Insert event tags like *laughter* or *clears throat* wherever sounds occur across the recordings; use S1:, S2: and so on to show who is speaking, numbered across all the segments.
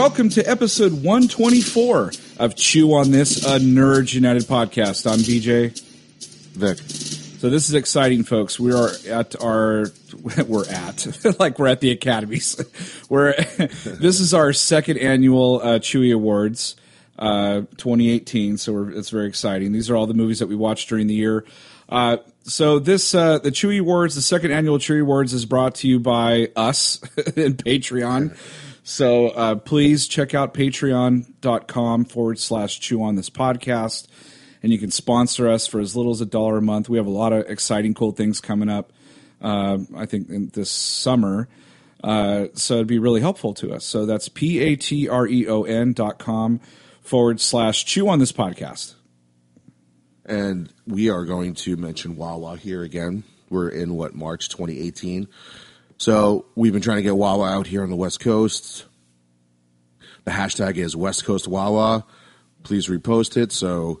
S1: Welcome to episode 124 of Chew on This, a Nerds United podcast. I'm BJ.
S2: Vic.
S1: So this is exciting, folks. We are at our, *laughs* we're at, *laughs* like we're at the academies. *laughs* We're, this is our second annual uh, Chewy Awards, uh, 2018. So it's very exciting. These are all the movies that we watched during the year. Uh, so this, uh, the Chewy Awards, the second annual Chewy Awards is brought to you by us and Patreon. So uh, please check out patreon.com forward slash chew on this podcast. And you can sponsor us for as little as a dollar a month. We have a lot of exciting, cool things coming up, uh, I think, in this summer. Uh, so it'd be really helpful to us. So that's P A T R E O N dot com forward slash chew on this podcast.
S2: And we are going to mention Wawa here again. We're in what, March 2018. So we've been trying to get Wawa out here on the West Coast. The hashtag is West Coast Wawa. Please repost it so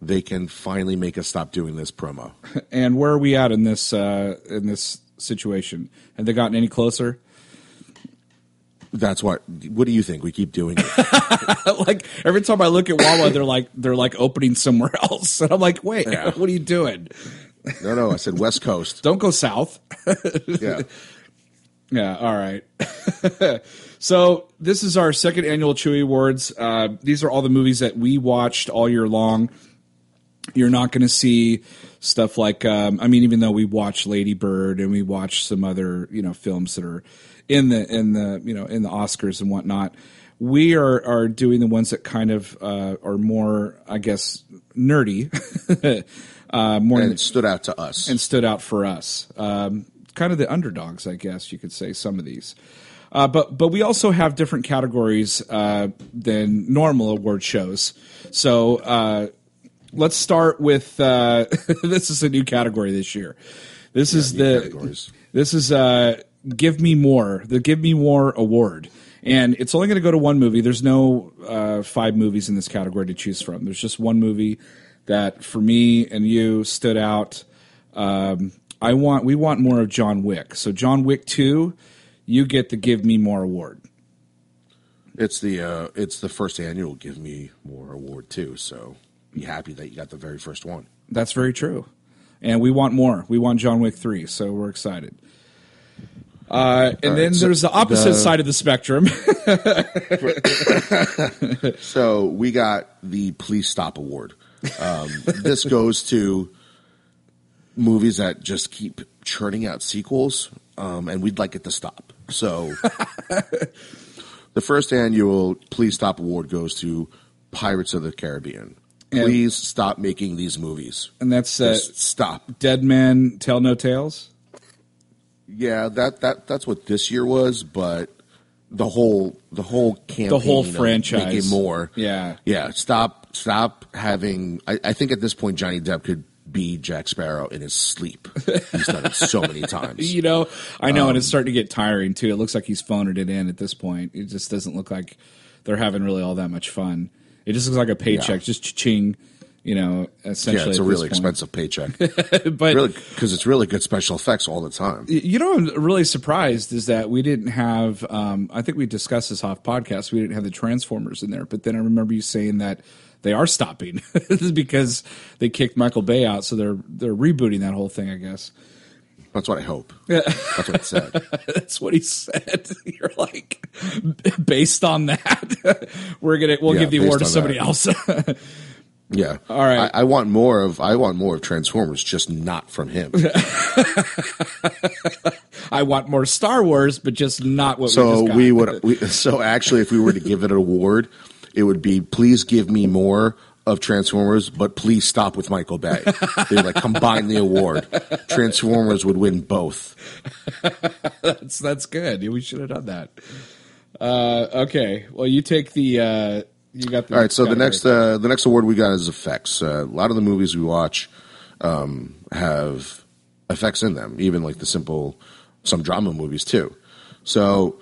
S2: they can finally make us stop doing this promo. *laughs*
S1: And where are we at in this uh, in this situation? Have they gotten any closer?
S2: That's what. What do you think? We keep doing it. *laughs*
S1: like every time I look at Wawa, they're like they're like opening somewhere else, and I'm like, wait,
S2: Yeah.
S1: what are you doing?
S2: no, no. I said West Coast.
S1: Don't go south. *laughs*
S2: Yeah.
S1: Yeah, all right. *laughs* so this is our second annual Chewy Awards. Uh, these are all the movies that we watched all year long. You're not going to see stuff like, um, I mean, even though we watched Lady Bird and we watched some other, you know, films that are in the in the you know in the Oscars and whatnot. We are are doing the ones that kind of uh, are more, I guess, nerdy, *laughs* uh, more
S2: And it stood out to us.
S1: and stood out for us. Um, kind of the underdogs, I guess you could say. Some of these, uh, but but we also have different categories uh, than normal award shows. So uh, let's start with uh, *laughs* this is a new category this year. This is the
S2: categories.
S1: this is uh, give me more the give me more award. And it's only going to go to one movie. There's no uh, five movies in this category to choose from. There's just one movie that, for me and you, stood out. Um, I want we want more of John Wick. So John Wick two, you get the Give Me More award.
S2: It's the uh, it's the first annual Give Me More award too. So be happy that you got the very first one.
S1: That's very true, and we want more. We want John Wick three, so we're excited. Uh, and
S2: All
S1: then
S2: so
S1: there's the opposite
S2: the-
S1: side of the spectrum. *laughs*
S2: So we got the Please Stop Award. Um, this goes to movies that just keep churning out sequels, um, and we'd like it to stop. So *laughs* the first annual Please Stop Award goes to Pirates of the Caribbean.
S1: And-
S2: Please stop making these movies.
S1: and that's uh,
S2: Just stop.
S1: Dead Men Tell No Tales.
S2: Yeah, that, that that's what this year was, but the whole the whole campaign,
S1: The whole franchise.
S2: making more.
S1: Yeah.
S2: yeah. Stop, stop having. I, I think at this point, Johnny Depp could be Jack Sparrow in his sleep. He's done it so many times. *laughs*
S1: You know, I know, and
S2: Um,
S1: it's starting to get tiring too. It looks like he's phoning it in at this point. It just doesn't look like they're having really all that much fun. It just looks like a paycheck,
S2: Yeah.
S1: just ching. You know, essentially,
S2: Yeah, it's a really
S1: point.
S2: expensive paycheck. *laughs*
S1: But
S2: really, because it's really good special effects all the time.
S1: you know, I'm really surprised is that we didn't have. Um, I think we discussed this off podcast. We didn't have the Transformers in there, but then I remember you saying that they are stopping *laughs* because they kicked Michael Bay out, so they're they're rebooting that whole thing. I guess
S2: That's what I hope. Yeah. That's what it said. *laughs*
S1: that's what he said. You're like, based on that, we're gonna we'll
S2: Yeah,
S1: give the award to somebody
S2: that.
S1: else.
S2: Yeah.
S1: All right.
S2: I, I want more of. I want more of Transformers, just not from him. *laughs*
S1: I want more Star Wars, but just not what we
S2: So
S1: just got.
S2: we would. We, so actually, if we were to give it an award, it would be please give me more of Transformers, but please stop with Michael Bay. They like combine the award. Transformers would win both. *laughs*
S1: That's that's good. We should have done that. Uh, okay. Well, you take the. Uh, you got the.
S2: All right. So the next uh, the next award we got is effects. Uh, a lot of the movies we watch um, have effects in them, even like the simple some drama movies too. So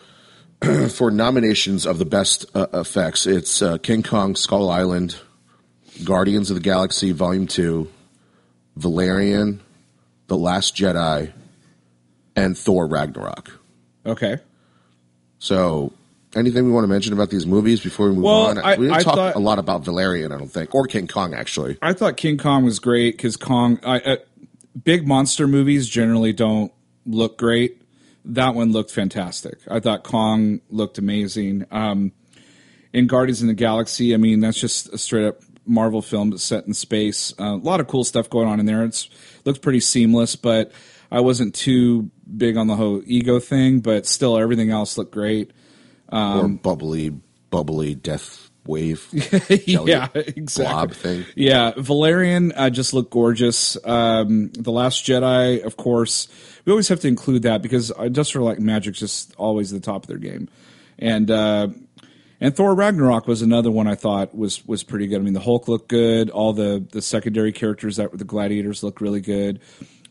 S2: *clears throat* for nominations of the best uh, effects, it's uh, King Kong, Skull Island, Guardians of the Galaxy Volume Two, Valerian, The Last Jedi, and Thor Ragnarok.
S1: Okay.
S2: So anything we want to mention about these movies before we move
S1: Well,
S2: on?
S1: I-
S2: we didn't
S1: I
S2: talk
S1: thought-
S2: a lot about Valerian, I don't think, or King Kong actually.
S1: I thought King Kong was great because Kong, I, uh, big monster movies generally don't look great. That one looked fantastic. I thought Kong looked amazing. Um, in Guardians in the Galaxy, I mean, that's just a straight up Marvel film set in space. Uh, a lot of cool stuff going on in there. It's looks pretty seamless, but I wasn't too big on the whole ego thing. But still, everything else looked great. Um,
S2: or bubbly, bubbly death wave. *laughs*
S1: yeah, *laughs* exactly.
S2: blob thing.
S1: Yeah, Valerian uh, just looked gorgeous. Um, the Last Jedi, of course, we always have to include that because Industrial Light and Magic's just always at the top of their game, and uh, and Thor Ragnarok was another one I thought was was pretty good. I mean, the Hulk looked good. All the the secondary characters that were the gladiators looked really good,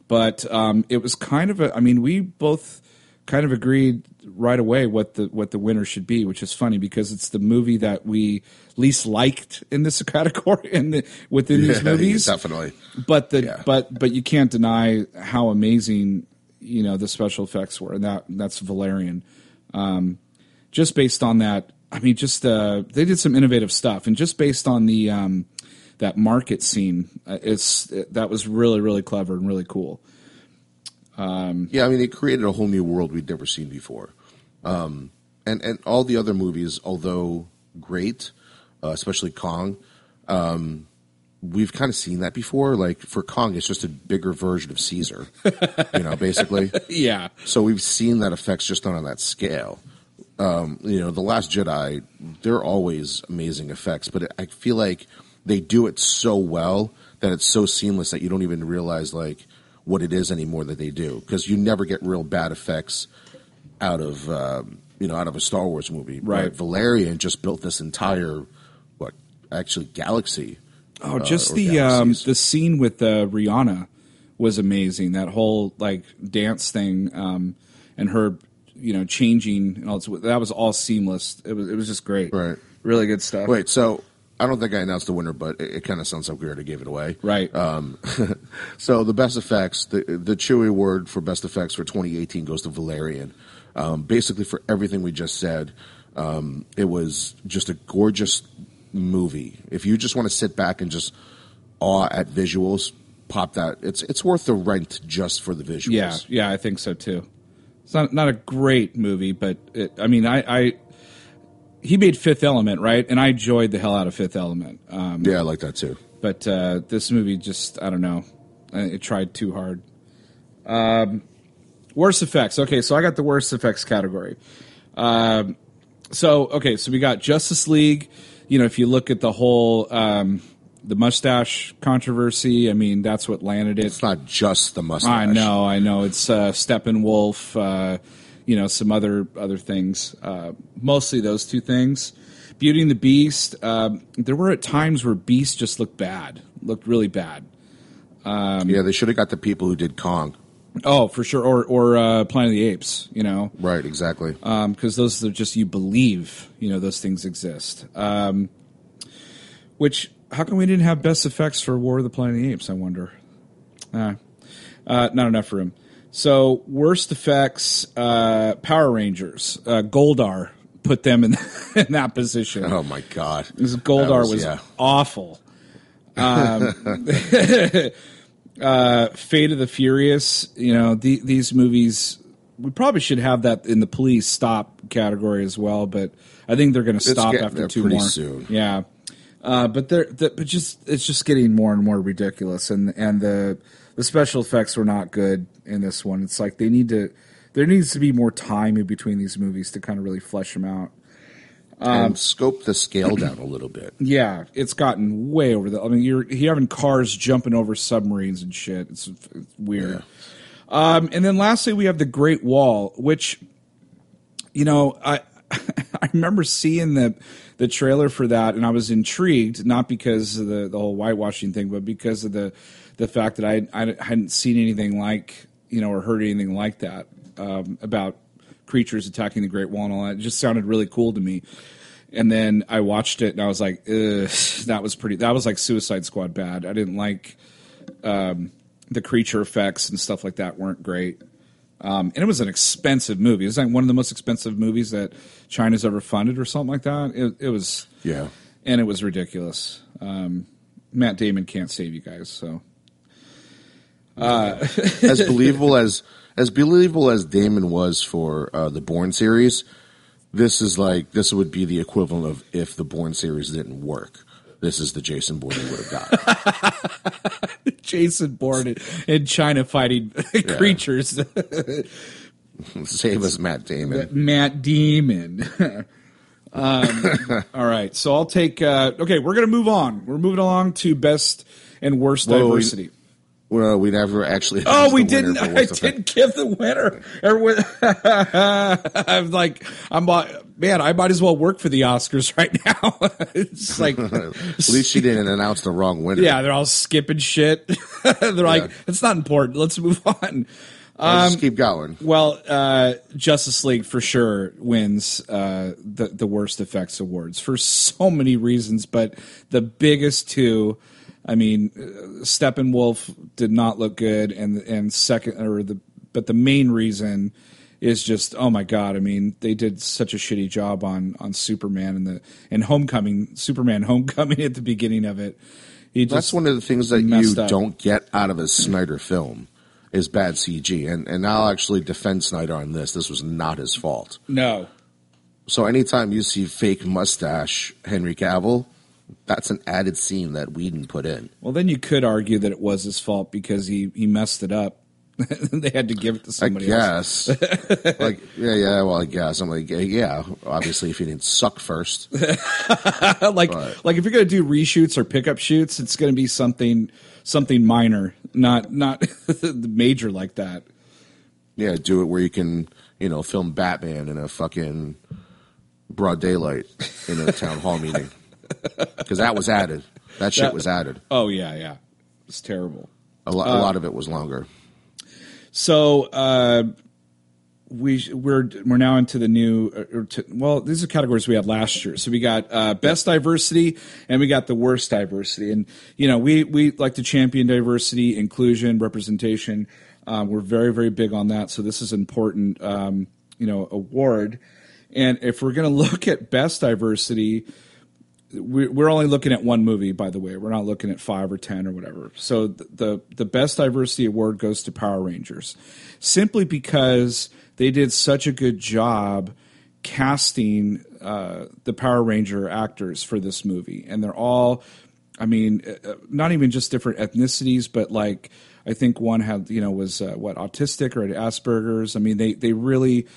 S1: but um, it was kind of a. I mean, we both kind of agreed right away what the what the winner should be, which is funny because it's the movie that we least liked in this *laughs* category in the, within these *laughs* movies.
S2: definitely.
S1: But the
S2: Yeah.
S1: but but you can't deny how amazing you know the special effects were, and that that's Valerian. Um, just based on that, I mean, just uh, they did some innovative stuff, and just based on the um, that market scene, uh, it's it, that was really really clever and really cool.
S2: Yeah, I mean, it created a whole new world we'd never seen before. Um, and and all the other movies, although great, uh, especially Kong, um, we've kind of seen that before. Like for Kong, it's just a bigger version of Caesar, you know, basically. *laughs*
S1: Yeah,
S2: So we've seen that effects just not on that scale. Um, you know, the Last Jedi, they're always amazing effects, but I feel like they do it so well that it's so seamless that you don't even realize like what it is anymore that they do because you never get real bad effects out of um, you know out of a Star Wars movie.
S1: Right.
S2: Valerian just built this entire what actually galaxy.
S1: Oh,
S2: uh,
S1: just the um, the scene with uh, Rihanna was amazing. That whole like dance thing um, and her, you know, changing and all that was all seamless. It was it was just great.
S2: Right.
S1: Really good stuff.
S2: Wait, so I don't think I announced the winner, but it, it kind of sounds like we already gave it away.
S1: Right.
S2: Um, *laughs* so the best effects, the the Chewy award for best effects for 2018 goes to Valerian. Um, basically, for everything we just said, um, it was just a gorgeous movie. If you just want to sit back and just awe at visuals, pop that. It's it's worth the rent just for the visuals.
S1: yeah, yeah, I think so too. It's not not a great movie, but it, I mean, I, I he made Fifth Element, right? And I enjoyed the hell out of Fifth Element. Um,
S2: yeah, I like that too.
S1: but uh, this movie just I don't know, it tried too hard. Um, worst effects. Okay, so I got the worst effects category. Um, so okay, so we got Justice League. You know, if you look at the whole um, the mustache controversy, I mean that's what landed it.
S2: It's not just the mustache.
S1: I know, I know. It's uh, Steppenwolf, uh, you know, some other other things. Uh, mostly those two things. Beauty and the Beast. Um, there were at times where Beast just looked bad, looked really bad.
S2: yeah, they should have got the people who did Kong.
S1: Oh, for sure. Or or uh, Planet of the Apes. You know,
S2: Right, exactly.
S1: because those are just you believe you know those things exist. Um, which how come we didn't have best effects for War of the Planet of the Apes? I wonder. Uh, uh, not enough room. So worst effects, uh, Power Rangers, uh, Goldar put them in, *laughs* in that position.
S2: oh my god,
S1: This Goldar
S2: That
S1: was,
S2: was- yeah.
S1: awful. Um, *laughs* *laughs* uh, Fate of the Furious, you know, the, these movies, we probably should have that in the please stop category as well, but I think they're going to stop after two more.
S2: soon.
S1: Yeah. Uh, but they're, the, but just it's just getting more and more ridiculous, and and the the special effects were not good in this one. It's like they need to there needs to be more time in between these movies to kind of really flesh them out. Um,
S2: and scope the scale down a little bit. *clears throat*
S1: Yeah, it's gotten way over the. I mean, you're you're having cars jumping over submarines and shit. It's, it's weird. Um, and then lastly, we have the Great Wall, which, you know, I *laughs* I remember seeing the the trailer for that, and I was intrigued, not because of the the whole whitewashing thing, but because of the the fact that I I hadn't seen anything like you know or heard anything like that um, about creatures attacking the Great Wall and all that. It just sounded really cool to me. And then I watched it and I was like, that was pretty. That was like Suicide Squad bad. I didn't like um, the creature effects and stuff like that weren't great. Um, and it was an expensive movie. It was like one of the most expensive movies that China's ever funded, or something like that. It, it was,
S2: Yeah.
S1: and it was ridiculous. Um, Matt Damon can't save you guys, so
S2: as believable as as believable as Damon was for uh, the Bourne series, this is like this would be the equivalent of if the Bourne series didn't work. This is the Jason Bourne would have got. *laughs*
S1: Jason Bourne in- in China fighting *laughs* creatures. *laughs*
S2: Save us, Matt Damon.
S1: Matt Damon. um, all right, so I'll take. Uh, okay, we're gonna move on. We're moving along to best and worst
S2: Whoa,
S1: diversity.
S2: Well, we never actually.
S1: Oh, we didn't. I didn't give the winner. Everyone- *laughs* I'm like, I'm like, man. I might as well work for the Oscars right now. *laughs* it's like, *laughs*
S2: At least she didn't announce the wrong winner.
S1: yeah, they're all skipping shit. they're like, it's not important. Let's move on. Um,
S2: just keep going.
S1: Well, uh, Justice League for sure wins uh, the the worst effects awards for so many reasons, but the biggest two, I mean, uh, Steppenwolf did not look good, and and second or the but the main reason is just oh my god, I mean they did such a shitty job on on Superman and the and Homecoming, Superman *laughs* Homecoming at the beginning of it.
S2: That's one of the things that you
S1: up.
S2: don't get out of a Snyder film is bad CG. And and I'll actually defend Snyder on this. This was not his fault.
S1: no.
S2: So anytime you see fake mustache Henry Cavill, that's an added scene that Whedon put in.
S1: Well, then you could argue that it was his fault because he, he messed it up. *laughs* they had to give it to
S2: I
S1: somebody else.
S2: guess. *laughs* like yeah, yeah. Well, I guess I'm like yeah. Obviously, if he didn't suck first, *laughs*
S1: like
S2: But-
S1: like if you're gonna do reshoots or pickup shoots, it's gonna be something something minor, not not major like that.
S2: yeah, do it where you can you know film Batman in a fucking broad daylight in a town hall meeting because that was added. That shit
S1: That-
S2: was added.
S1: Oh yeah, yeah, it's terrible.
S2: A, lo- a lot of it was longer.
S1: So uh, we we're we're now into the new. uh, Or to, well, these are categories we had last year. So we got uh, best diversity and we got the worst diversity. And you know, we we like to champion diversity, inclusion, representation. Um, we're very very big on that. So this is important. Um, you know, award. And if we're going *laughs* to look at best diversity, we're only looking at one movie, by the way. We're not looking at five or ten or whatever. So the the, best diversity award goes to Power Rangers, simply because they did such a good job casting uh, the Power Ranger actors for this movie, and they're all, I mean, uh, uh, not even just different ethnicities, but like I think one had you know was uh, what autistic or had Asperger's. I mean, they they really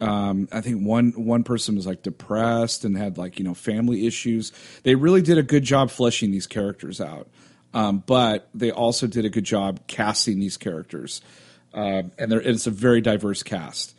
S1: um, I think one one person was like depressed and had like you know family issues. They really did a good job fleshing these characters out, um, but they also did a good job casting these characters, um, and they're, it's a very diverse cast.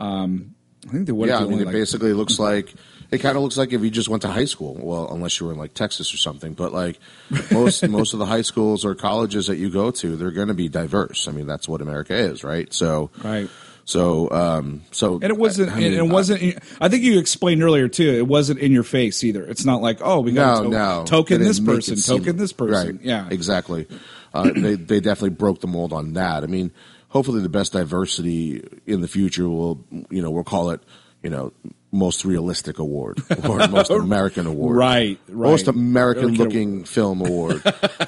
S1: Um, I think they would
S2: Yeah, I mean, it
S1: like
S2: basically looks like it kind of looks like if you just went to high school. Well, unless you were in like Texas or something, but like *laughs* most most of the high schools or colleges that you go to, they're going to be diverse. I mean, that's what America is, right? So,
S1: right.
S2: So, um, so,
S1: And it wasn't.
S2: I mean,
S1: and it wasn't. I think you explained earlier too. It wasn't in your face either. It's not like, oh, we got
S2: no,
S1: to
S2: no,
S1: token this person,
S2: seem-
S1: token this person.
S2: Right,
S1: Yeah,
S2: exactly. Uh, they they definitely broke the mold on that. I mean, hopefully, the best diversity in the future will, you know, we'll call it, you know, most realistic award *laughs* or most American award,
S1: Right, right.
S2: Most American looking film award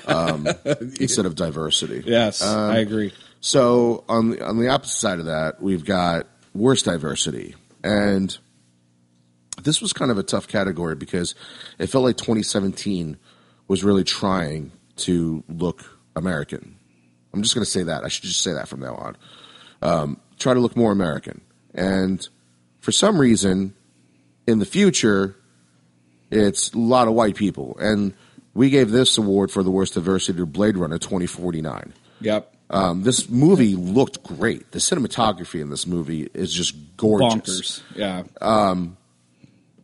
S2: um, *laughs* instead of diversity.
S1: Yes,
S2: Um,
S1: I agree.
S2: So on the, on the opposite side of that, we've got worst diversity, and this was kind of a tough category because it felt like 2017 was really trying to look American. I'm just going to say that. I should just say that from now on. Um, try to look more American, and for some reason, in the future, it's a lot of white people, and we gave this award for the worst diversity to Blade Runner 2049.
S1: Yep.
S2: Um, this movie looked great. The cinematography in this movie is just gorgeous.
S1: Bonkers. Yeah.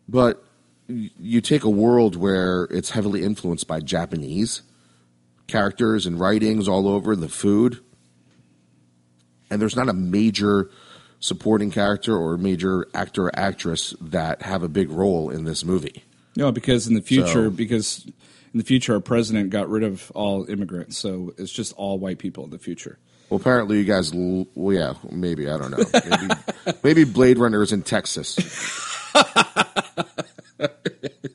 S2: But you take a world where it's heavily influenced by Japanese characters and writings all over the food, and there's not a major supporting character or major actor or actress that have a big role in this movie.
S1: No, because in the future,
S2: So-
S1: because in the future, our president got rid of all immigrants, so it's just all white people in the future.
S2: Well, apparently you guys. l- Well, yeah, maybe I don't know. Maybe, *laughs* maybe Blade Runner is in Texas. *laughs*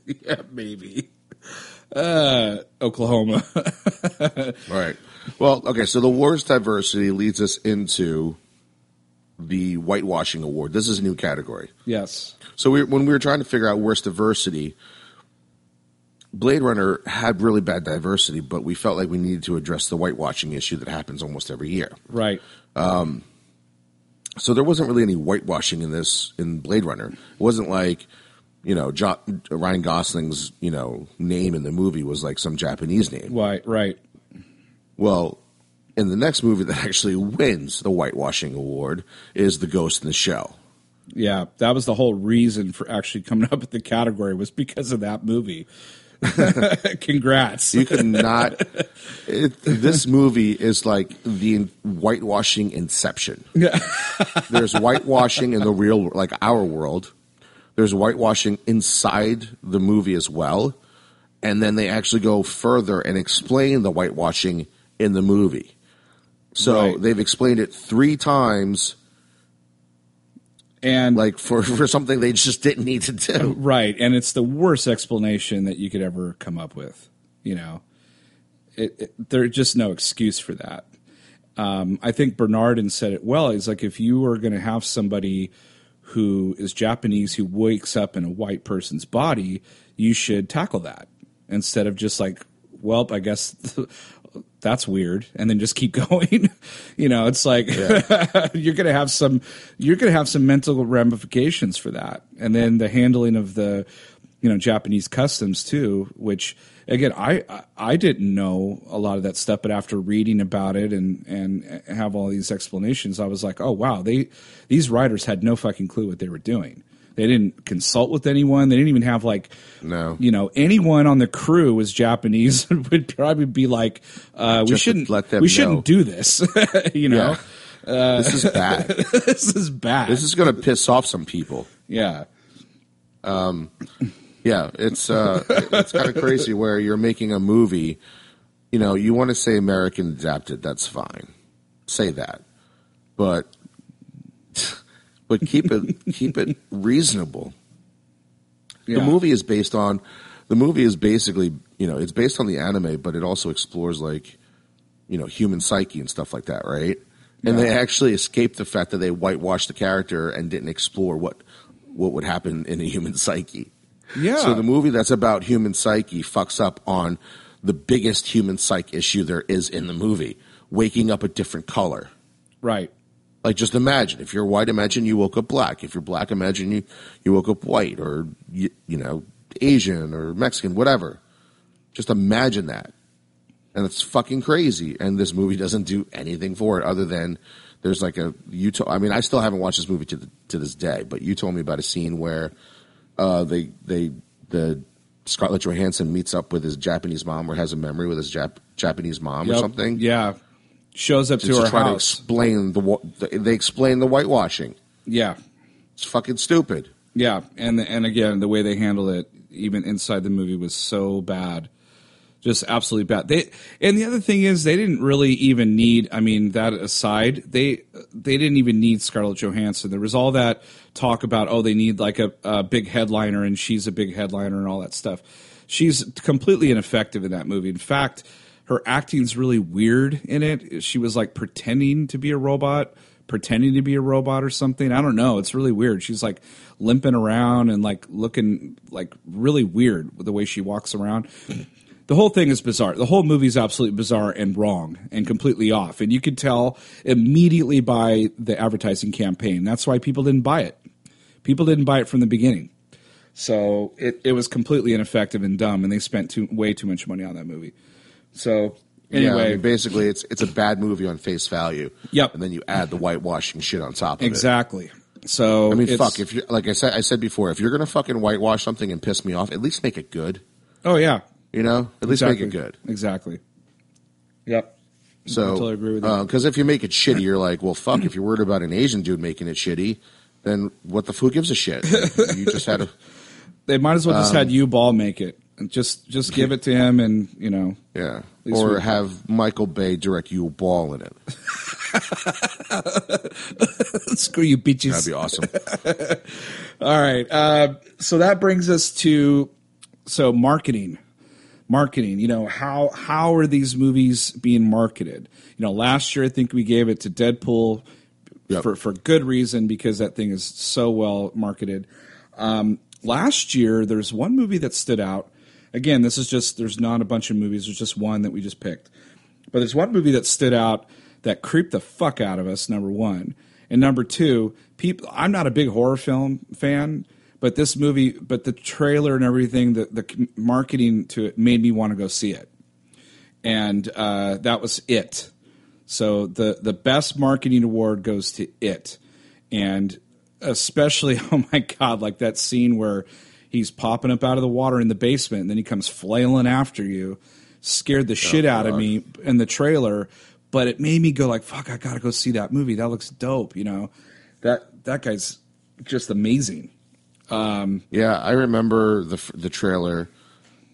S1: yeah, maybe. Uh, Oklahoma. *laughs*
S2: Right. Well, okay. So the worst diversity leads us into the whitewashing award. This is a new category.
S1: yes.
S2: So we, when we were trying to figure out worst diversity, Blade Runner had really bad diversity, but we felt like we needed to address the whitewashing issue that happens almost every year.
S1: Right.
S2: Um, so there wasn't really any whitewashing in this in Blade Runner. It wasn't like you know jo- Ryan Gosling's you know name in the movie was like some Japanese name.
S1: Right. Right.
S2: Well, in the next movie that *laughs* actually wins the whitewashing award is The Ghost in the Shell.
S1: Yeah, that was the whole reason for actually coming up with the category was because of that movie. *laughs* Congrats.
S2: You could not. It, this movie is like the whitewashing inception. Yeah. *laughs* There's whitewashing in the real, like our world. There's whitewashing inside the movie as well, and then they actually go further and explain the whitewashing in the movie. So
S1: Right.
S2: they've explained it three times,
S1: and
S2: like for for something they just didn't need to do.
S1: right, and it's the worst explanation that you could ever come up with. You know, it, it, there's just no excuse for that. Um, I think Bernardin said it well. He's like, if you are going to have somebody who is Japanese who wakes up in a white person's body, you should tackle that instead of just like, well, I guess that's weird, and then just keep *laughs* going. you know, it's like *laughs* you're going to have some you're going to have some mental ramifications for that, and then the handling of the you know Japanese customs too, which again I I- I didn't know a lot of that stuff, but after reading about it and and have all these explanations, I was like, oh wow, they these writers had no fucking clue what they were doing. They didn't consult with anyone. They didn't even have like
S2: No.
S1: you know anyone on the crew was Japanese *laughs* would probably be like, uh, we
S2: Just
S1: shouldn't
S2: let them
S1: we
S2: know.
S1: shouldn't do this. *laughs* you know,
S2: Yeah. *laughs* this is bad.
S1: this is bad.
S2: This is going to piss off some people.
S1: yeah.
S2: Um, Yeah, it's uh, it's kind of crazy where you're making a movie. You know, you want to say American adapted, that's fine. Say that, but but keep it *laughs* keep it reasonable.
S1: Yeah.
S2: The movie is based on the movie is basically you know it's based on the anime, but it also explores like you know human psyche and stuff like that, right? And they actually escaped the fact that they whitewashed the character and didn't explore what what would happen in a human psyche.
S1: Yeah.
S2: So the movie that's about human psyche fucks up on the biggest human psych issue there is in the movie: waking up a different color.
S1: right.
S2: Like just imagine if you're white, imagine you woke up black. If you're black, imagine you you woke up white or you, you know Asian or Mexican, whatever. Just imagine that, and it's fucking crazy. And this movie doesn't do anything for it other than there's like a you. To, I mean, I still haven't watched this movie to the, to this day, but you told me about a scene where uh, they they the Scarlett Johansson meets up with his Japanese mom or has a memory with his Jap- Japanese mom or something.
S1: Yeah. Shows up
S2: to,
S1: to,
S2: to
S1: her
S2: try to
S1: house.
S2: explain the they explain the whitewashing.
S1: yeah.
S2: It's fucking stupid.
S1: Yeah, and and again, the way they handled it, even inside the movie, was so bad, just absolutely bad. They and the other thing is, they didn't really even need. I mean, that aside, they they didn't even need Scarlett Johansson. There was all that talk about, oh, they need like a, a big headliner, and she's a big headliner, and all that stuff. She's completely ineffective in that movie. In fact, her acting's really weird in it. She was like pretending to be a robot pretending to be a robot or something. I don't know. It's really weird. She's like limping around and like looking like really weird with the way she walks around. The whole thing is bizarre. The whole movie is absolutely bizarre and wrong and completely off. And you could tell immediately by the advertising campaign. That's why people didn't buy it. People didn't buy it from the beginning. So it, it was completely ineffective and dumb, and they spent too, way too much money on that movie. So
S2: Yeah,
S1: anyway,
S2: I mean, basically, it's it's a bad movie on face value.
S1: Yep.
S2: and then you add the whitewashing shit on top of it.
S1: exactly. So
S2: I mean, fuck. If you like I said, I said before, if you're gonna fucking whitewash something and piss me off, at least make it good.
S1: oh yeah,
S2: You know, at least
S1: exactly.
S2: make it good.
S1: Exactly. Yep.
S2: So,
S1: totally agree with you.
S2: Because if you make it shitty, you're like, well, fuck. If you're worried about an Asian dude making it shitty, then what the who gives a shit? *laughs* you just had a
S1: They might as well just
S2: Um,
S1: had Uwe Boll make it. Just just give it to him, and you know.
S2: yeah, or have Michael Bay direct Uwe Boll in it. *laughs*
S1: Screw you, bitches.
S2: That'd be awesome. *laughs*
S1: All right. Uh, so that brings us to so marketing. Marketing. You know how how are these movies being marketed? You know, last year I think we gave it to Deadpool
S2: Yep.
S1: for for good reason because that thing is so well marketed. Um, last year there's one movie that stood out. Again, this is just there's not a bunch of movies. There's just one that we just picked. But there's one movie that stood out that creeped the fuck out of us. Number one, and number two, people. I'm not a big horror film fan, but this movie, but the trailer and everything, the the marketing to it made me want to go see it, and uh, that was it. So the the best marketing award goes to it, and especially *laughs* oh my god, like that scene where he's popping up out of the water in the basement, and then he comes flailing after you, scared the shit out of me in the trailer. But it made me go like, "Fuck, I gotta go see that movie. That looks dope." You know, that that guy's just amazing.
S2: Yeah, I remember the the trailer,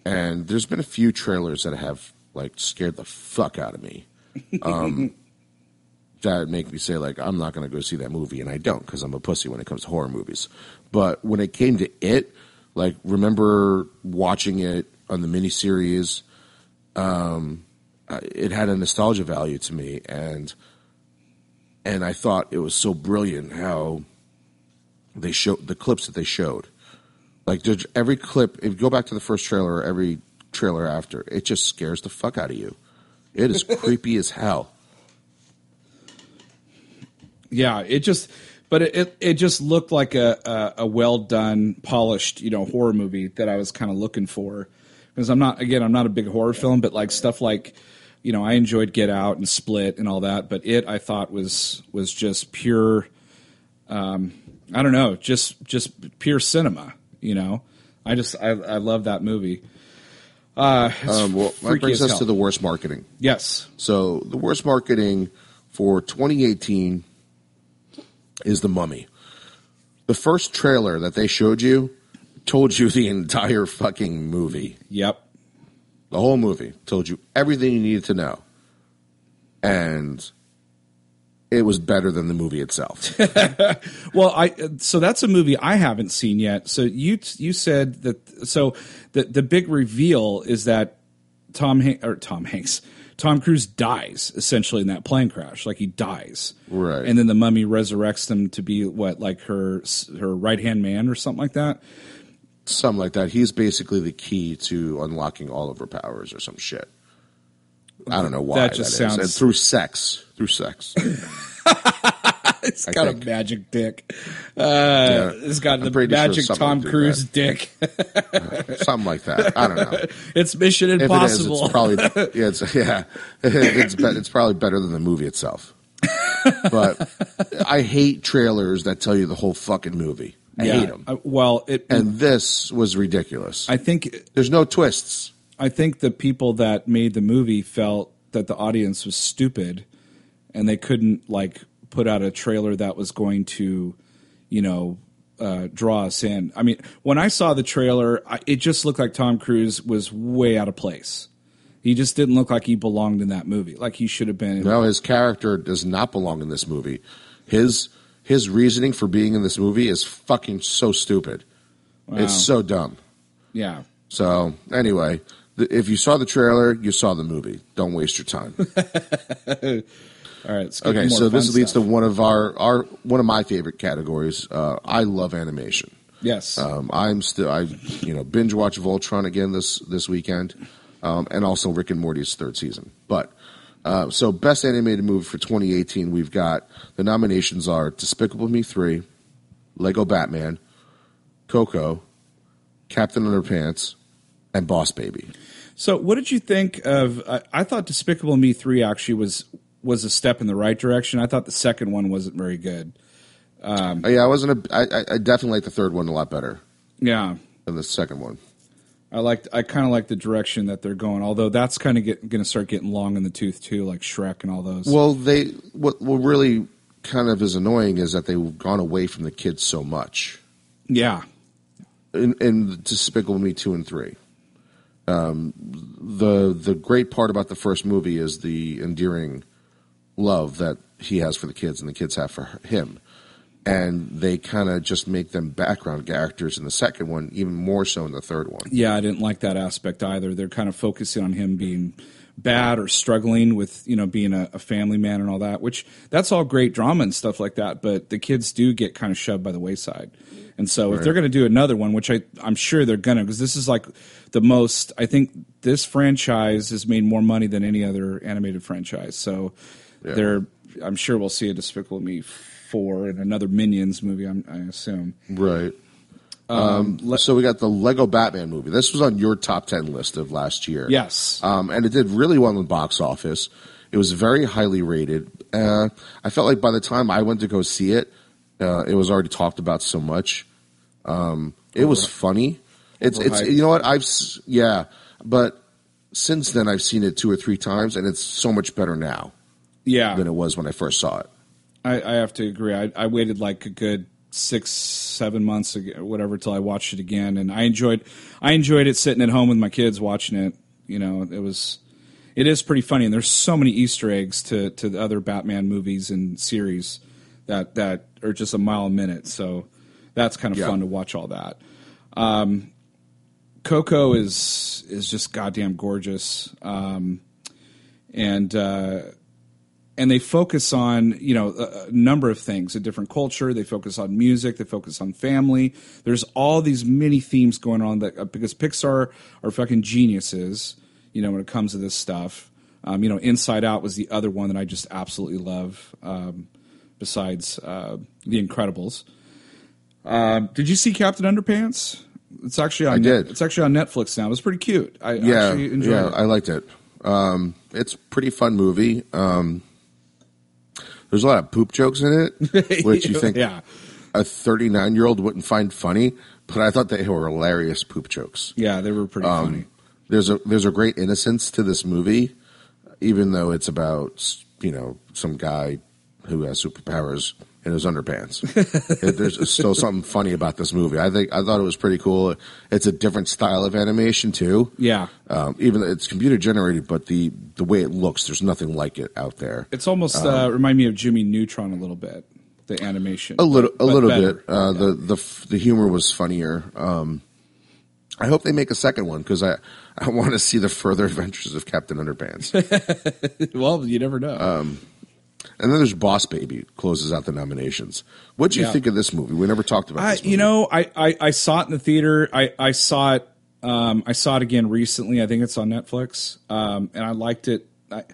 S2: and there's been a few trailers that have like scared the fuck out of me. Um, *laughs* that make me say like I'm not going to go see that movie, and I don't because I'm a pussy when it comes to horror movies. But when it came to it, like remember watching it on the miniseries, um, it had a nostalgia value to me, and and I thought it was so brilliant how they showed the clips that they showed. Like every clip, if you go back to the first trailer or every trailer after, it just scares the fuck out of you. It is *laughs* creepy as hell.
S1: Yeah, it just, but it it, it just looked like a, a a well done, polished, you know, horror movie that I was kind of looking for. Because I'm not, again, I'm not a big horror film, but like stuff like, you know, I enjoyed Get Out and Split and all that, but it I thought was was just pure. Um, I don't know, just just pure cinema. You know, I just I I love that movie. Uh,
S2: Um, well, that brings us
S1: hell.
S2: to the worst marketing.
S1: yes,
S2: So the worst marketing for 2018 is the Mummy. The first trailer that they showed you told you the entire fucking movie.
S1: yep,
S2: The whole movie told you everything you needed to know. And it was better than the movie itself. *laughs*
S1: Well, I so that's a movie I haven't seen yet. So you you said that so the the big reveal is that Tom Han- or Tom Hanks, Tom Cruise dies essentially in that plane crash. Like he dies,
S2: Right.
S1: And then the mummy resurrects him to be what like her her right hand man or something like that.
S2: Something like that. He's basically the key to unlocking all of her powers or some shit. I don't know why.
S1: That just
S2: is.
S1: sounds-
S2: And through sex. Through sex. *laughs* *laughs* *laughs*
S1: It's
S2: I
S1: got a magic dick. Uh,
S2: Yeah.
S1: It's got
S2: I'm
S1: the
S2: pretty sure
S1: magic Tom Cruise dick. *laughs*
S2: Something like that. I don't know. *laughs*
S1: it's Mission
S2: If
S1: Impossible.
S2: it is, it's probably yeah, it's, yeah. It's be, it's probably better than the movie itself. But I hate trailers that tell you the whole fucking movie. I
S1: yeah.
S2: hate them.
S1: Uh, well, it.
S2: And this was ridiculous.
S1: I think
S2: There's no twists.
S1: I think the people that made the movie felt that the audience was stupid and they couldn't like put out a trailer that was going to, you know, uh, draw us in. I mean, when I saw the trailer, I, it just looked like Tom Cruise was way out of place. He just didn't look like he belonged in that movie. Like he should have been.
S2: No, his character does not belong in this movie. His his reasoning for being in this movie is fucking so stupid. It's so dumb.
S1: Yeah.
S2: So anyway, if you saw the trailer, you saw the movie. Don't waste your time. *laughs*
S1: All right. let's get
S2: Okay,
S1: more
S2: so this leads
S1: stuff.
S2: to one of our, our one of my favorite categories. Uh, I love animation.
S1: yes.
S2: Um, I'm still I you know binge watch Voltron again this this weekend, um, and also Rick and Morty's third season. But uh, so best animated movie for 2018, we've got the nominations are Despicable Me three, Lego Batman, Coco, Captain Underpants, and Boss Baby.
S1: So, what did you think of? I I thought Despicable Me three actually was was a step in the right direction. I thought the second one wasn't very good.
S2: Uh, yeah, I wasn't a, I, I- definitely like the third one a lot better
S1: Yeah,
S2: than the second one.
S1: I liked. I kind of like the direction that they're going. Although that's kind of going to start getting long in the tooth too, like Shrek and all those.
S2: Well, they what what really kind of is annoying is that they've gone away from the kids so much.
S1: yeah,
S2: in, in Despicable Me two and three. Um, the the great part about the first movie is the endearing love that he has for the kids and the kids have for him. And they kind of just make them background characters in the second one, even more so in the third one.
S1: Yeah, I didn't like that aspect either. They're kind of focusing on him being bad or struggling with you know being a, a, family man and all that which that's all great drama and stuff like that but the kids do get kind of shoved by the wayside and so right. if they're going to do another one which I, i'm sure they're going to because this is like the most i think this franchise has made more money than any other animated franchise so yeah. they're i'm sure we'll see a despicable me 4 and another minions movie I'm, i assume
S2: right um, um, so we got the Lego Batman movie. This was on your top ten list of last year.
S1: Yes,
S2: um, and it did really well in the box office. It was very highly rated. Uh, I felt like by the time I went to go see it, uh, it was already talked about so much. Um, it was funny. It's it's you know what I've yeah, but since then I've seen it two or three times, and it's so much better now.
S1: Yeah,
S2: than it was when I first saw it.
S1: I, I have to agree. I, I waited like a good six seven months ago, whatever till I watched it again, and I enjoyed I enjoyed it sitting at home with my kids watching it. You know, it was it is pretty funny, and there's so many Easter eggs to to the other Batman movies and series that that are just a mile a minute. So that's kind of yeah. fun to watch all that. Um, Coco is is just goddamn gorgeous, um, and uh, and they focus on you know a, a, number of things a different culture. They focus on music. They focus on family. There's all these many themes going on that uh, because pixar are fucking geniuses you know when it comes to this stuff. Um, you know inside out was the other one that i just absolutely love um, besides uh, the incredibles. Um, did you see captain underpants? It's actually on
S2: I did.
S1: it's actually on netflix now. It was pretty cute. I
S2: yeah yeah it. i liked it. Um, it's pretty fun movie. Um, there's a lot of poop jokes in it, *laughs* which you think
S1: yeah.
S2: a 39 year old wouldn't find funny, but I thought they were hilarious poop jokes.
S1: Yeah, they were pretty um, funny.
S2: There's a there's a great innocence to this movie, even though it's about you know some guy who has superpowers in his underpants. *laughs* it, there's still something funny about this movie. I think I thought it was pretty cool. It's a different style of animation too.
S1: Yeah,
S2: um, even though it's computer generated, but the the way it looks, there's nothing like it out there.
S1: It's almost um, uh, remind me of Jimmy Neutron a little bit. The animation,
S2: a little, a little bit. Uh, yeah. The the the humor was funnier. Um, I hope they make a second one because I, I want to see the further *laughs* adventures of Captain Underpants. *laughs*
S1: well, you never know.
S2: Um, and then there's Boss Baby closes out the nominations. What do you yeah. think of this movie? We never talked about.
S1: I,
S2: this movie.
S1: You know, I, I, I, saw it in the theater. I, I saw it. Um, I saw it again recently. I think it's on Netflix, um, and I liked it. I,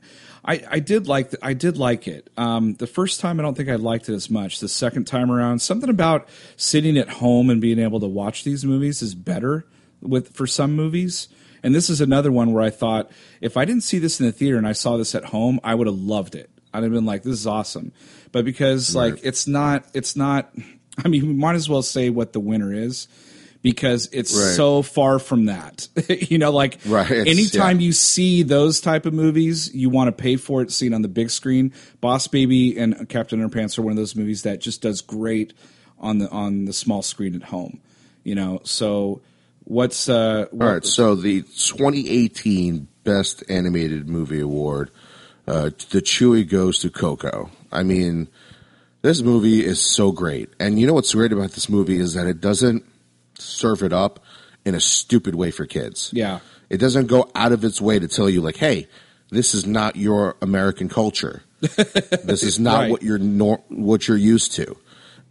S1: I, I did like the, I did like it. Um, the first time I don't think I liked it as much. The second time around, something about sitting at home and being able to watch these movies is better with for some movies. And this is another one where I thought if I didn't see this in the theater and I saw this at home, I would have loved it. I'd have been like, "This is awesome," but because right. like it's not, it's not. *laughs* I mean, we might as well say what the winner is because it's right. so far from that. *laughs* you know, like
S2: right.
S1: anytime yeah. you see those type of movies, you want to pay for it, see it on the big screen. Boss Baby and Captain Underpants are one of those movies that just does great on the on the small screen at home. You know, so what's uh
S2: what, all right? So the 2018 Best Animated Movie Award uh, the Chewy goes to Coco. I mean, this movie is so great. And you know what's great about this movie is that it doesn't serve it up in a stupid way for kids.
S1: Yeah.
S2: It doesn't go out of its way to tell you, like, hey, this is not your American culture. *laughs* this is not right. what you're nor- what you're used to.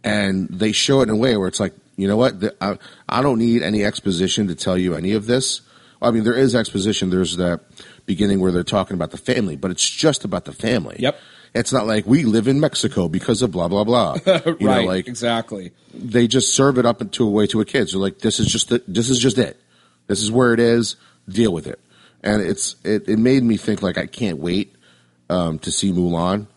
S2: And they show it in a way where it's like, you know what? The, I, I don't need any exposition to tell you any of this. I mean, there is exposition. There's that beginning where they're talking about the family, but it's just about the family.
S1: Yep.
S2: It's not like we live in Mexico because of blah blah blah. *laughs*
S1: right. Know, like exactly.
S2: They just serve it up into a way to a kid. So like this is just the, this is just it. This is where it is. Deal with it. And it's it, it made me think like I can't wait um, to see Mulan.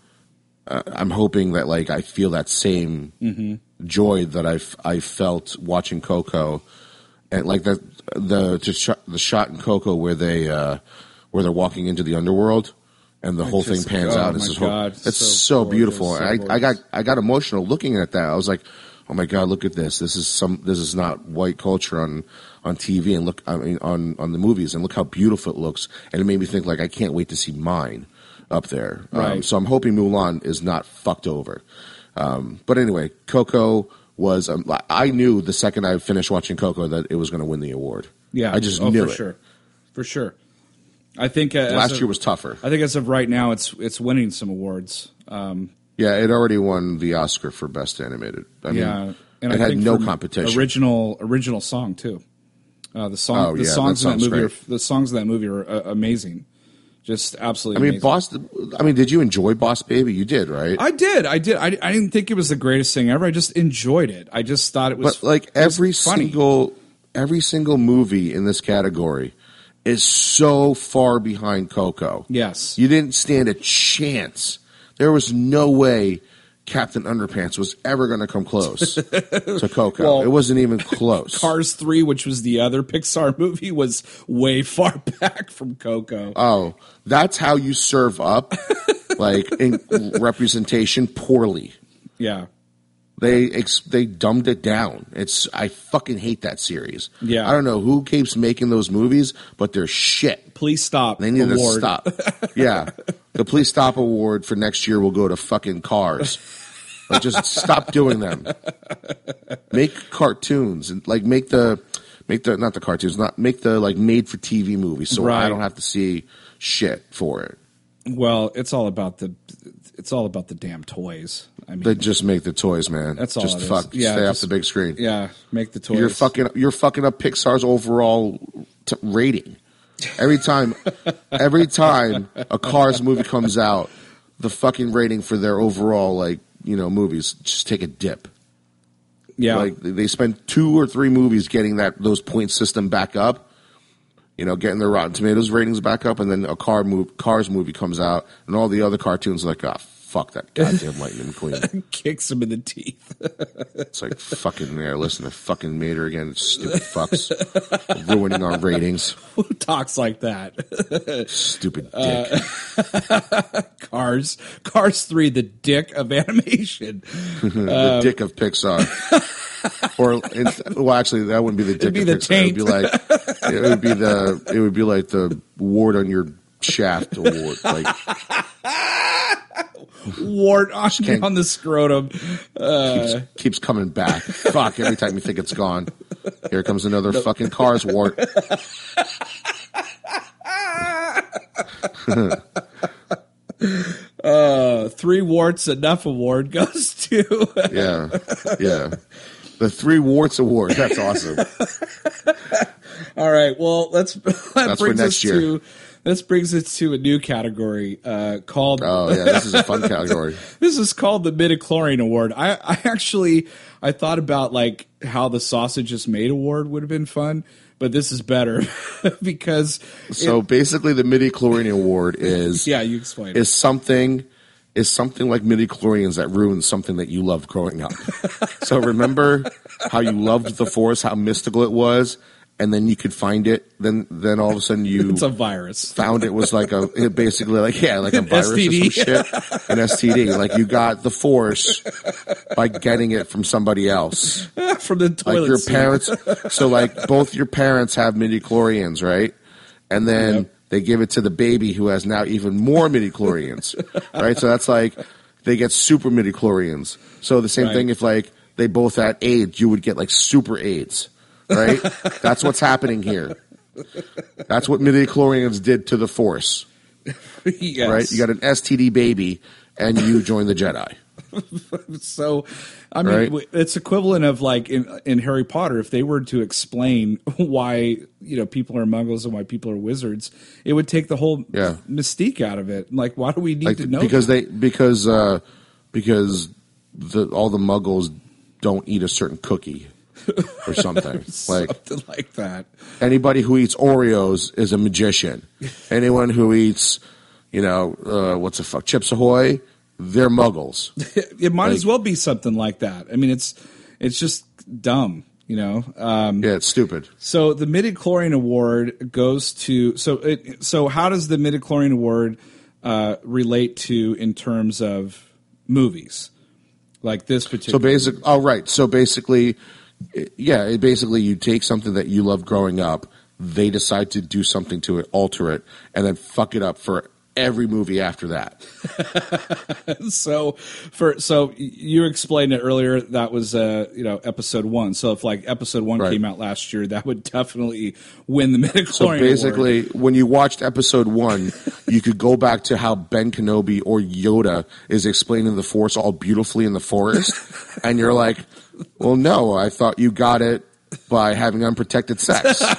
S2: Uh, I'm hoping that like I feel that same mm-hmm. joy that I I felt watching Coco, and like the the the shot in Coco where they. Uh, where they're walking into the underworld and the I whole thing pans oh out. It's,
S1: whole,
S2: it's so, so beautiful. So I, I got I got emotional looking at that. I was like, oh my god, look at this. This is some. This is not white culture on on TV and look. I mean, on on the movies and look how beautiful it looks. And it made me think like I can't wait to see mine. up there. Um, so I'm hoping Mulan is not fucked over. Um, but anyway, Coco was. Um, I knew the second I finished watching Coco that it was going to win the award.
S1: Yeah,
S2: I just
S1: oh,
S2: knew
S1: for
S2: it.
S1: sure, for sure. I think uh, as
S2: Last
S1: of-
S2: year was tougher.
S1: I think as of right now, it's it's winning some awards. Um,
S2: Yeah, it already won the Oscar for best animated. I mean,
S1: yeah, and
S2: it
S1: I
S2: had
S1: think
S2: no competition.
S1: Original original song too. Uh, the song,
S2: Oh,
S1: the
S2: yeah,
S1: songs
S2: that
S1: in that movie, are, the songs in that movie are uh, amazing. Just absolutely.
S2: I mean,
S1: amazing.
S2: Boss. I mean, did you enjoy Boss Baby? You did, right?
S1: I did, I did. I, I didn't think it was the greatest thing ever. I just enjoyed it. I just thought it was.
S2: but like every
S1: funny.
S2: single every single movie in this category is so far behind Coco.
S1: Yes.
S2: You didn't stand a chance. There was no way Captain Underpants was ever going to come close *laughs* to Coco.
S1: Well,
S2: it wasn't even close. *laughs*
S1: Cars Three, which was the other Pixar movie, was way far *laughs* back from Coco.
S2: oh, that's how you serve up like in representation poorly.
S1: yeah.
S2: They ex- they dumbed it down. It's I fucking hate that series.
S1: Yeah.
S2: I don't know who keeps making those movies, but they're shit.
S1: Please stop.
S2: They need
S1: award.
S2: to stop. *laughs* yeah, the Please Stop award for next year will go to fucking Cars. Like, just stop doing them. Make cartoons and like make the make the not the cartoons, not make the like made for TV movies, so
S1: Right.
S2: I don't have to see shit for it.
S1: Well, it's all about the it's all about the damn toys. I mean,
S2: They just make the toys, man.
S1: That's all
S2: Just fuck.
S1: Yeah,
S2: stay off the big screen.
S1: yeah, make the toys.
S2: You're fucking. You're fucking up Pixar's overall t- rating. Every time, *laughs* every time a Cars movie comes out, the fucking rating for their overall like you know movies just take a dip.
S1: yeah.
S2: Like they spend two or three movies getting that those point system back up. You know, getting the Rotten Tomatoes ratings back up, and then a car move, Cars movie comes out, and all the other cartoons are like, ah, fuck that goddamn Lightning McQueen. *laughs*
S1: kicks him in the teeth.
S2: It's like fucking there. Listen, I fucking made her again. Stupid fucks, ruining our ratings.
S1: Who talks like that?
S2: Stupid uh, dick. *laughs*
S1: Cars, Cars Three, the dick of animation. *laughs*
S2: the dick of Pixar. or well, actually, that wouldn't be the dick
S1: be
S2: of
S1: the
S2: Pixar. It would be like it would be the it would be like the ward on your shaft award. Like
S1: Wart on,
S2: can't-
S1: on the scrotum.
S2: keeps, keeps coming back. Fuck! Every time you think it's gone, here comes another fucking Cars wart. *laughs*
S1: Uh, three warts enough award goes to. *laughs*
S2: Yeah, yeah. The three warts award. That's awesome. *laughs*
S1: All right. Well, let's that
S2: That's for
S1: brings
S2: next
S1: us
S2: year.
S1: to this brings us to a new category uh, called.
S2: Oh yeah, this is a fun *laughs* category.
S1: This is called the Midichlorian Award. I, I actually I thought about like how the sausage is made award would have been fun, but this is better *laughs* because
S2: So basically, the midichlorian award is *laughs*
S1: yeah, you explain.
S2: is something is something like midichlorians that ruins something that you loved growing up. so remember how you loved the forest, how mystical it was, and then you could find it. Then then all of a sudden you *laughs*
S1: it's a virus.
S2: found it was like a it basically like yeah like a virus or some shit an STD like you got the force by getting it from somebody else *laughs*
S1: from the toilet
S2: like your
S1: seat.
S2: parents so like both your parents have midichlorians, right and then
S1: Yep.
S2: they give it to the baby who has now even more midichlorians *laughs* right so that's like they get super midichlorians so the same
S1: Right.
S2: thing if like they both had AIDS you would get like super AIDS right that's what's happening here that's what midichlorians did to the force
S1: yes.
S2: right you got an STD baby and you join the Jedi *laughs*
S1: So, I mean,
S2: Right.
S1: it's equivalent of like in, in Harry Potter. If they were to explain *laughs* why you know people are Muggles and why people are wizards, it would take the whole
S2: Yeah.
S1: mystique out of it. Like, why do we need
S2: like
S1: to know?
S2: because
S1: that?
S2: they because uh because the all the muggles don't eat a certain cookie *laughs* or something *laughs* like
S1: something like that.
S2: anybody who eats oreos is a magician anyone who eats you know uh what's the fuck chips ahoy they're muggles *laughs*
S1: It might as well be something like that. I mean, it's it's just dumb, you know. Um,
S2: yeah it's stupid
S1: So the midichlorian award goes to so it, so how does the midichlorian award uh, relate to in terms of movies like this particular?
S2: so
S1: particular?
S2: basic oh right so basically it- yeah it basically you take something that you love growing up they decide to do something to it alter it and then fuck it up for every movie after that. *laughs*
S1: so for so you explained it earlier that was uh you know episode one so if like episode one
S2: Right.
S1: came out last year that would definitely win the *laughs* midichlorian
S2: So
S1: award.
S2: basically, when you watched episode one, *laughs* you could go back to how Ben Kenobi or Yoda is explaining the Force all beautifully in the forest, and you're like, "Well, no, I thought you got it by having unprotected sex." *laughs*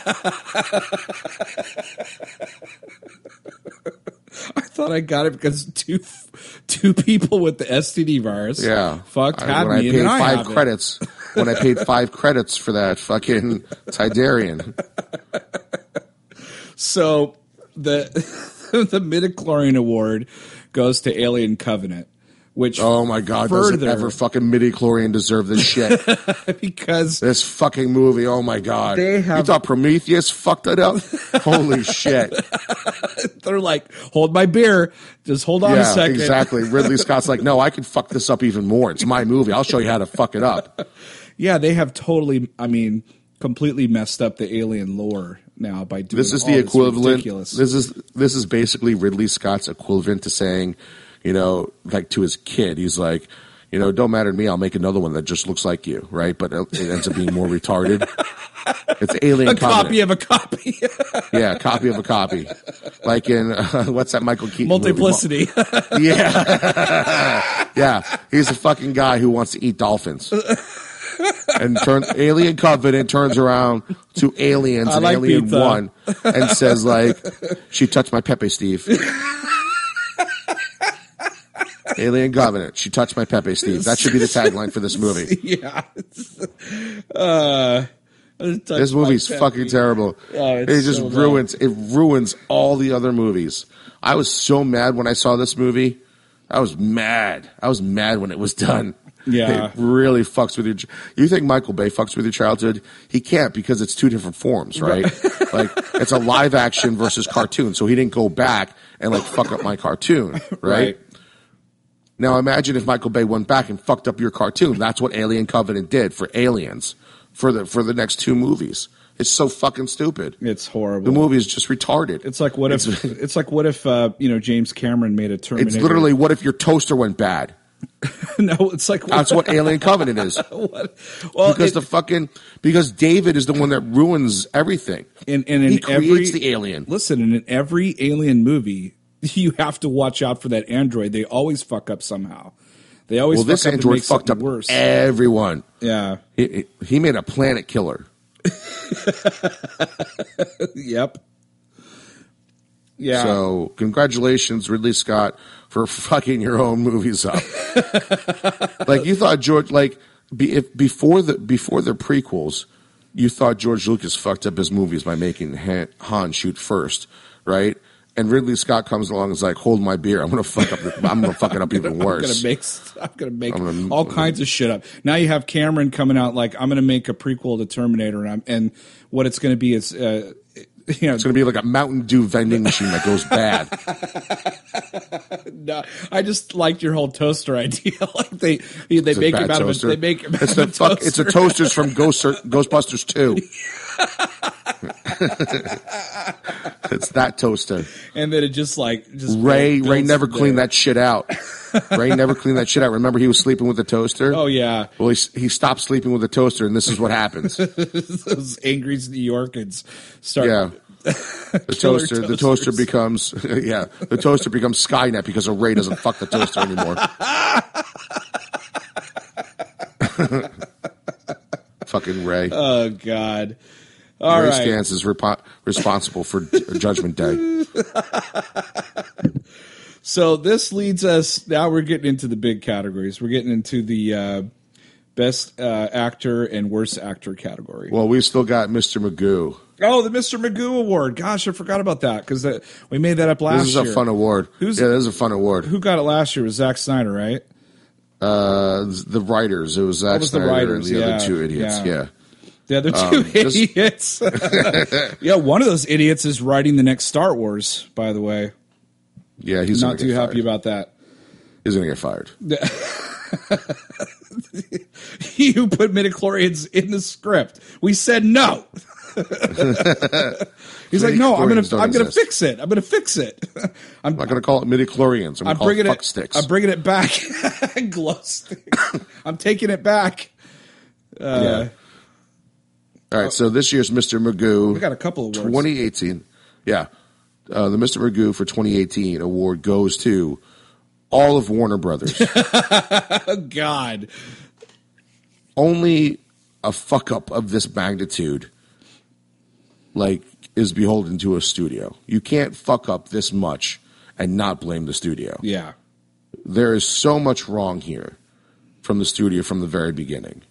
S1: I thought I got it because two two people with the STD virus
S2: Yeah,
S1: fucked
S2: I-
S1: had
S2: when
S1: me
S2: I
S1: and
S2: paid
S1: then I
S2: five
S1: have it.
S2: credits, when I paid five credits for that fucking Tidarian.
S1: So the *laughs* the midichlorian award goes to Alien Covenant, which
S2: Oh my god,
S1: further
S2: ever fucking midichlorian deserve this shit? *laughs*
S1: because
S2: this fucking movie, oh my god.
S1: They have, you
S2: thought Prometheus fucked it up? *laughs* Holy shit. *laughs*
S1: they're like, hold my beer, just hold on a second.
S2: exactly. Ridley Scott's like, no, I can fuck this up even more. It's my movie. I'll show you how to fuck it up.
S1: Yeah, they have totally, I mean, completely messed up the alien lore now by doing
S2: This is the equivalent.
S1: ridiculous.
S2: This is this is basically Ridley Scott's equivalent to saying, you know, like to his kid, he's like, you know, don't matter to me. I'll make another one that just looks like you, right? But it ends up being more retarded. It's Alien
S1: a
S2: Covenant.
S1: copy of a copy. *laughs*
S2: yeah, copy of a copy. Like in uh, *laughs* what's that Michael Keaton movie?
S1: Multiplicity. *laughs*
S2: Yeah. yeah. He's a fucking guy who wants to eat dolphins. And turn Alien Covenant turns around to aliens
S1: I
S2: and
S1: like
S2: Alien
S1: pizza.
S2: One and says like, "She touched my Pepe, Steve." Alien Covenant. She touched my Pepe, Steve. That should be the tagline for this movie. *laughs*
S1: yeah. uh,
S2: This movie's fucking terrible.
S1: Oh, it's
S2: it just
S1: so bad.
S2: ruins. It ruins all the other movies. I was so mad when I saw this movie. I was mad. I was mad when it was done.
S1: Yeah.
S2: it really fucks with your. You think Michael Bay fucks with your childhood? He can't because it's two different forms, right? *laughs* like it's a live action versus cartoon. So he didn't go back and like fuck up my cartoon, *laughs* right?
S1: Right.
S2: Now imagine if Michael Bay went back and fucked up your cartoon. That's what Alien Covenant did for Aliens for the for the next two movies. It's so fucking stupid.
S1: It's horrible.
S2: The movie is just retarded.
S1: It's like what if it's like what if uh, you know James Cameron made a Terminator?
S2: It's literally what if your toaster went bad? *laughs*
S1: no. It's like
S2: That's what Alien Covenant is. *laughs*
S1: what? Well,
S2: Because
S1: it-
S2: the fucking because David is the one that ruins everything.
S1: in, and in
S2: he creates
S1: every
S2: the alien.
S1: Listen, and in every alien movie, *laughs* you have to watch out for that android. They always fuck up somehow. They always
S2: Well,
S1: fuck
S2: this android fucked up
S1: worse.
S2: everyone.
S1: yeah.
S2: He, he- he made a planet killer. *laughs*
S1: Yep. Yeah.
S2: So congratulations, Ridley Scott, for *laughs* fucking your own movies up. like you thought George, like be, if before the before the prequels, you thought George Lucas fucked up his movies by making Han, Han shoot first, right? And Ridley Scott comes along and is like, "Hold my beer! I'm gonna fuck up. The, I'm gonna fuck it up even worse. *laughs*
S1: I'm gonna make I'm gonna make
S2: I'm gonna-
S1: all kinds of shit up. Now you have Cameron coming out like I'm gonna make a prequel to Terminator, and I'm, and what it's gonna be is uh, *laughs* you know
S2: It's gonna be like a Mountain Dew vending machine that goes bad. *laughs*
S1: no, I just liked your whole toaster idea. *laughs* like they they
S2: It's
S1: make him out
S2: toaster.
S1: of a, they make him
S2: it's the
S1: a
S2: fuck. It's the
S1: toaster.
S2: toasters from Ghost, Ghostbusters Two. it's that toaster.
S1: and then it just like just
S2: Ray Ray never cleaned
S1: there.
S2: that shit out. Ray never cleaned that shit out. Remember, he was sleeping with the toaster.
S1: Oh yeah,
S2: Well, he, he stopped sleeping with the toaster, and this is what happens. *laughs*
S1: those angry New Yorkers start.
S2: Yeah, *laughs* the toaster. The toaster becomes *laughs* yeah. The toaster becomes Skynet because of Ray doesn't fuck the toaster anymore. Fucking Ray.
S1: Oh god. All
S2: Ray
S1: right.
S2: Stantz is repo- responsible for Judgment Day.
S1: So this leads us. Now we're getting into the big categories. We're getting into the uh, best uh, actor and worst actor category.
S2: Well, we still got Mr. Magoo.
S1: oh, the Mr. Magoo Award. Gosh, I forgot about that because we made that up last year.
S2: This is a fun award.
S1: Who's-
S2: yeah, this is a fun award.
S1: Who got it last year? It was Zack Snyder, right?
S2: Uh, the writers. It was Zack
S1: was the
S2: Snyder
S1: writers,
S2: and the
S1: yeah,
S2: other two idiots.
S1: yeah.
S2: Yeah.
S1: The other two
S2: Um, *laughs*
S1: idiots. *laughs* yeah, one of those idiots is writing the next Star Wars. By the way,
S2: Yeah, he's
S1: not too happy
S2: fired.
S1: about that.
S2: He's gonna get fired. *laughs*
S1: you put midichlorians in the script. We said no. *laughs* He's like, no, I'm gonna, I'm gonna fix it. I'm gonna fix it. *laughs* I'm,
S2: I'm not going to call it midichlorians. I'm
S1: I'm bringing
S2: it fuck sticks.
S1: I'm bringing it back. Glow sticks. I'm taking it back.
S2: Uh, yeah. All right, so this year's Mr. Magoo.
S1: We got a couple of awards.
S2: 2018. Yeah. Uh, the Mr. Magoo for 2018 award goes to all of Warner Brothers. *laughs*
S1: Oh God.
S2: Only a fuck up of this magnitude, like, is beholden to a studio. You can't fuck up this much and not blame the studio.
S1: Yeah.
S2: There is so much wrong here from the studio from the very beginning.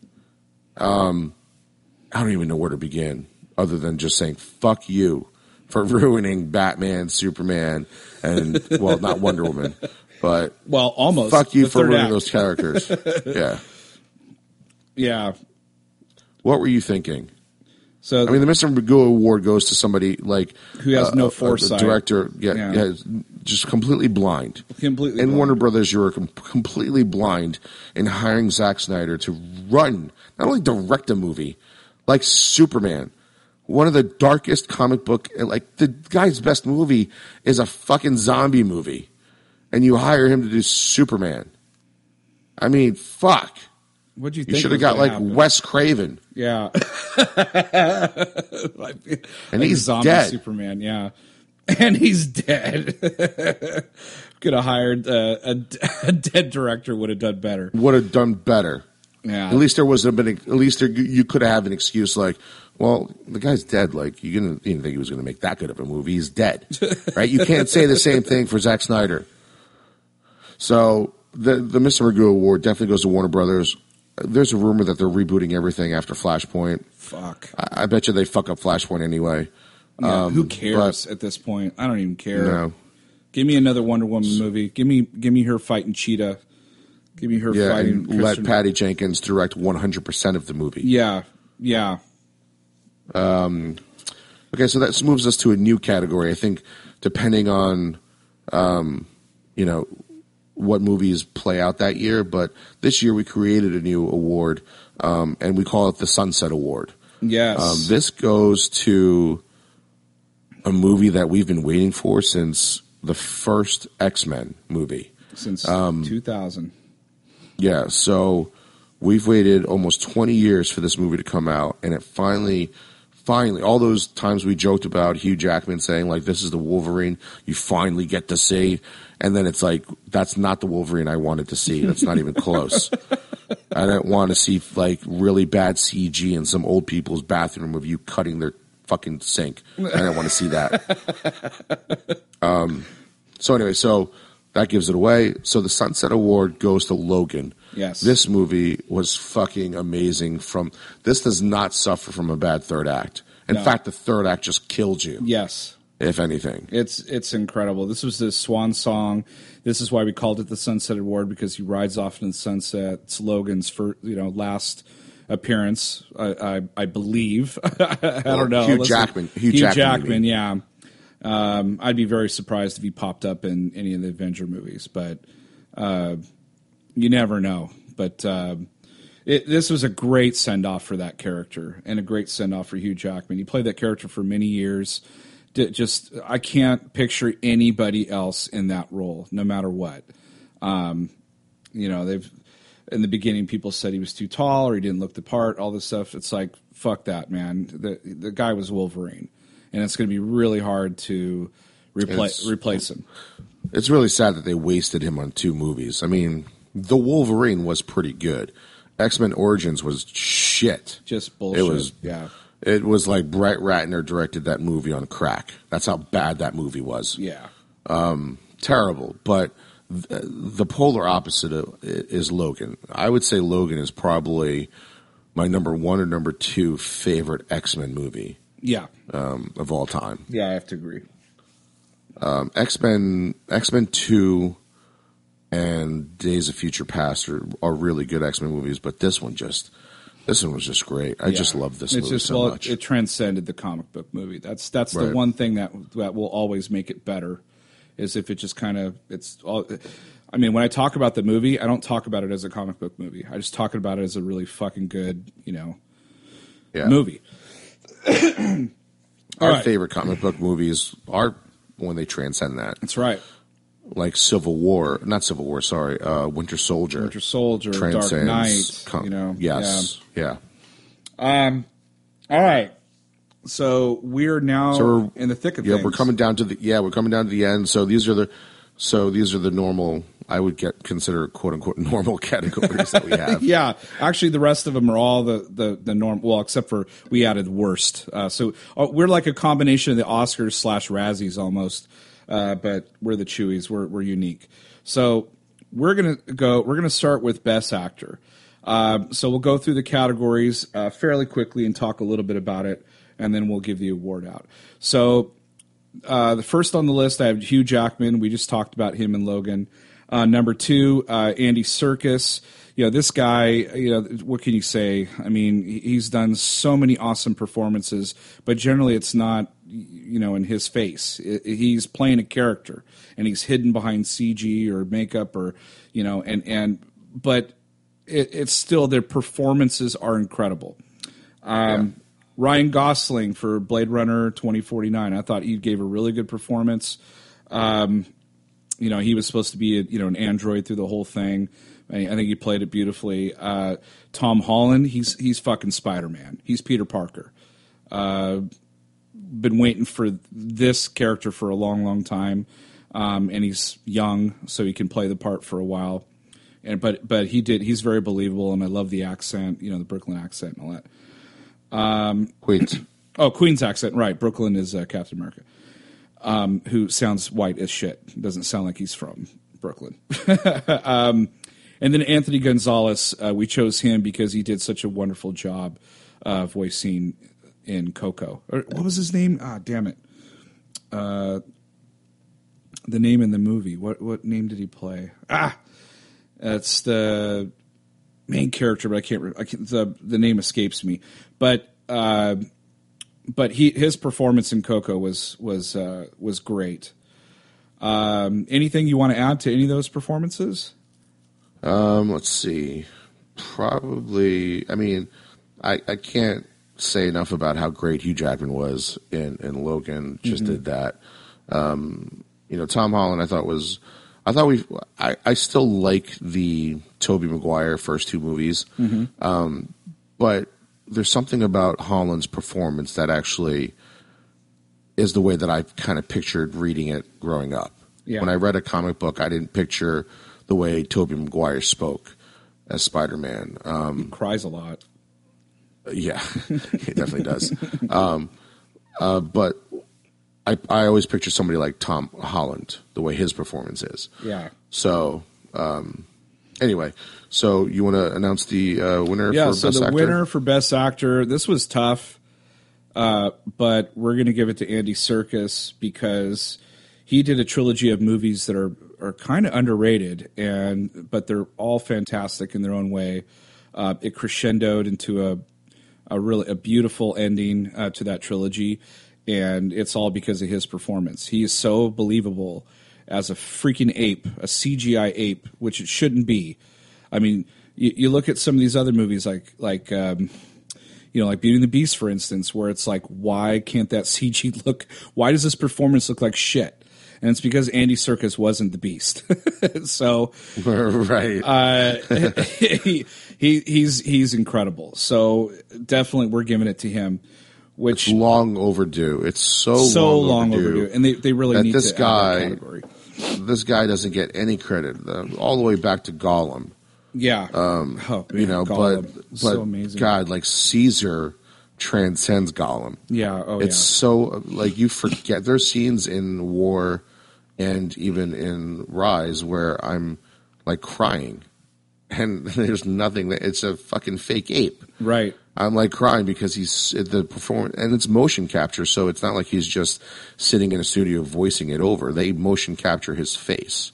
S2: Um, I don't even know where to begin other than just saying fuck you for ruining Batman, Superman, and well, not Wonder Woman, but
S1: Well, almost.
S2: fuck you for ruining
S1: act.
S2: those characters. *laughs* yeah.
S1: Yeah.
S2: What were you thinking?
S1: So
S2: I mean, the Mr. Magoo Award goes to somebody like
S1: Who has uh, no
S2: a- a
S1: foresight.
S2: director, yeah,
S1: Yeah.
S2: yeah, just completely blind.
S1: completely.
S2: in
S1: blind.
S2: Warner Brothers, you were com- completely blind in hiring Zack Snyder to run, not only direct a movie, like Superman, one of the darkest comic book, like the guy's best movie is a fucking zombie movie, and you hire him to do Superman. I mean, fuck.
S1: What'd you
S2: You
S1: think?
S2: should have got like
S1: happen?
S2: Wes Craven.
S1: Yeah. *laughs*
S2: And he's
S1: zombie
S2: dead.
S1: Superman, yeah. *laughs* And he's dead. *laughs* Could have hired uh, a, a dead director. Would have done better.
S2: Would have done better.
S1: Yeah.
S2: At least there was a bit. At least there, you could have an excuse like, "Well, the guy's dead. Like you didn't, you didn't think he was going to make that good of a movie. He's dead, right? You can't say the same thing for Zack Snyder." So the the Mr. Magoo Award definitely goes to Warner Brothers. There's a rumor that they're rebooting everything after Flashpoint.
S1: Fuck.
S2: I, I bet you they fuck up Flashpoint anyway.
S1: Yeah, who um, cares at this point? I don't even care.
S2: No.
S1: Give me another Wonder Woman movie. Give me give me her fighting Cheetah. Give me her
S2: Yeah,
S1: fighting.
S2: and let Patty Jenkins direct 100 percent of the movie.
S1: Yeah, yeah.
S2: Okay, so that moves us to a new category. I think depending on, um, you know, what movies play out that year, but this year we created a new award, um, and we call it the Sunset Award.
S1: Yes.
S2: Um, this goes to a movie that we've been waiting for since the first X Men movie.
S1: Since
S2: um,
S1: 2000.
S2: Yeah, so we've waited almost 20 years for this movie to come out, and it finally, finally, all those times we joked about Hugh Jackman saying, like, this is the Wolverine you finally get to see, and then it's like, that's not the Wolverine I wanted to see. That's not even close. *laughs* I don't want to see, like, really bad CG in some old people's bathroom of you cutting their fucking sink. I don't want to see that. *laughs* Um, so anyway, so that gives it away. So the Sunset Award goes to Logan.
S1: Yes.
S2: This movie was fucking amazing from this does not suffer from a bad third act. In
S1: No.
S2: fact, the third act just killed you,
S1: Yes.
S2: if anything.
S1: It's it's incredible. This was the swan song. This is why we called it the Sunset Award because he rides off in the sunset. It's Logan's for you know last appearance, I I, I believe. *laughs* I don't know.
S2: Hugh
S1: Listen,
S2: Jackman- Hugh
S1: Hugh,
S2: Jackman,
S1: Jackman, yeah. Um, I'd be very surprised if he popped up in any of the Avenger movies, but uh, you never know. But um, it, this was a great send off for that character and a great send off for Hugh Jackman. He played that character for many years. D- Just I can't picture anybody else in that role, no matter what. Um, you know, they've in the beginning people said he was too tall or he didn't look the part. All this stuff. It's like fuck that, man. The the guy was Wolverine, and it's going to be really hard to replace replace him.
S2: It's really sad that they wasted him on two movies. I mean, The Wolverine was pretty good. X Men Origins was shit.
S1: Just bullshit.
S2: It was
S1: yeah,
S2: It was like Brett Ratner directed that movie on crack. That's how bad that movie was.
S1: yeah.
S2: terrible. But th- the polar opposite of, is Logan. I would say Logan is probably my number one or number two favorite X Men movie
S1: Yeah,
S2: um, of all time.
S1: yeah, I have to agree.
S2: X Men X Men Two and Days of Future Past are, are really good X Men movies, but this one just this one was just great. I just love this
S1: it's
S2: movie
S1: just,
S2: so
S1: well,
S2: much.
S1: It transcended the comic book movie. That's that's the one thing that that will always make it better. is if it just kind of it's all. I mean, when I talk about the movie, I don't talk about it as a comic book movie. I just talk about it as a really fucking good, you know,
S2: Yeah.
S1: movie.
S2: Our
S1: right.
S2: favorite comic book movies are when they transcend that,
S1: That's right.
S2: Like Civil War, not Civil War, sorry, uh, Winter Soldier.
S1: Winter Soldier, Dark Knight.
S2: com-
S1: you know,
S2: yes, yeah.
S1: yeah. All right. So we're now
S2: So we're
S1: in the thick of
S2: yeah,
S1: things.
S2: we're coming down to the yeah, we're coming down to the end. So these are the so these are the normal. I would get consider quote unquote *laughs* normal categories that we *laughs* have.
S1: Yeah, actually, the rest of them are all the the the norm. Well, except for we added worst. Uh, so uh, we're like a combination of the Oscars slash Razzies almost, uh, but we're the Chewies. We're we're unique. So we're gonna go. We're gonna start with best actor. Um, so we'll go through the categories uh, fairly quickly and talk a little bit about it, and then we'll give the award out. So uh, the first on the list, I have Hugh Jackman. We just talked about him and Logan. Uh, number two, uh, Andy Serkis. You know, this guy, you know, what can you say? I mean, he's done so many awesome performances, but generally it's not, you know, in his face. He's playing a character and he's hidden behind CG or makeup or, you know, and, and, but it, it's still, their performances are incredible. Um, Ryan Gosling for Blade Runner 2049. I thought he gave a really good performance. Um, you know, he was supposed to be a, you know an android through the whole thing. I, I think he played it beautifully. Uh, Tom Holland, he's he's fucking Spider Man. He's Peter Parker. Uh, been waiting for this character for a long, long time, um, and he's young, so he can play the part for a while. And but but he did. He's very believable, and I love the accent. You know, the Brooklyn accent and all that.
S2: Wait, *clears throat*
S1: Oh, Queen's accent, right? Brooklyn is uh, Captain America, um, who sounds white as shit. Doesn't sound like he's from Brooklyn. *laughs* um, and then Anthony Gonzalez, uh, we chose him because he did such a wonderful job uh, voicing in Coco. Or, what was his name? Ah, damn it. Uh, the name in the movie. What what name did he play? Ah, that's the main character, but I can't. I can't the the name escapes me. But uh, but he his performance in Coco was was uh, was great. Um, anything you want to add to any of those performances?
S2: um, let's see. Probably. I mean, I I can't say enough about how great Hugh Jackman was in in Logan. Just did that. Um, you know, Tom Holland. I thought was. I thought we. I I still like the Tobey Maguire first two movies. Um, but there's something about Holland's performance that actually is the way that I kind of pictured reading it growing up.
S1: Yeah.
S2: When I read a comic book, I didn't picture the way Tobey Maguire spoke as Spider Man. Um,
S1: He cries a lot.
S2: Yeah, *laughs* it definitely does. Um, uh, but I, I always picture somebody like Tom Holland, the way his performance is.
S1: Yeah.
S2: So, um, anyway, so you want to announce the uh, winner
S1: Yeah.
S2: for
S1: So
S2: Best
S1: the
S2: Actor?
S1: winner for best actor. This was tough, uh, but we're going to give it to Andy Serkis because he did a trilogy of movies that are are kind of underrated, and but they're all fantastic in their own way. Uh, it crescendoed into a a really a beautiful ending uh, to that trilogy, and it's all because of his performance. He is so believable as a freaking ape, a CGI ape, which it shouldn't be. I mean, you, you look at some of these other movies like like. Um, you know, like Beauty and the Beast, for instance, where it's like, why can't that *laughs* CG look? Why does this performance look like shit? And it's because Andy Serkis wasn't the Beast. *laughs* so *laughs*
S2: right.
S1: uh, he, he he's he's incredible. So definitely, we're giving it to him. Which
S2: long overdue. It's so
S1: so
S2: long,
S1: long
S2: overdue.
S1: overdue, and they they really need
S2: this
S1: to
S2: guy-. This guy doesn't get any credit, uh, all the way back to Gollum.
S1: Yeah, um, oh,
S2: You know,
S1: Gollum.
S2: but but
S1: so amazing.
S2: God, like Caesar transcends Gollum.
S1: Yeah, oh
S2: it's
S1: yeah.
S2: so like you forget. There's scenes in War and even in Rise where I'm like crying, and *laughs* there's nothing. That, it's a fucking fake ape.
S1: right.
S2: I'm like crying because he's the performance, and it's motion capture, so it's not like he's just sitting in a studio voicing it over. They motion capture his face.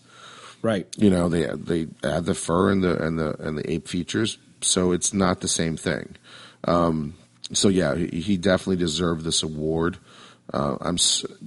S1: Right.
S2: You know, they they add the fur and the and the and the ape features, so it's not the same thing. Um, so yeah, he, he definitely deserved this award. Uh, I'm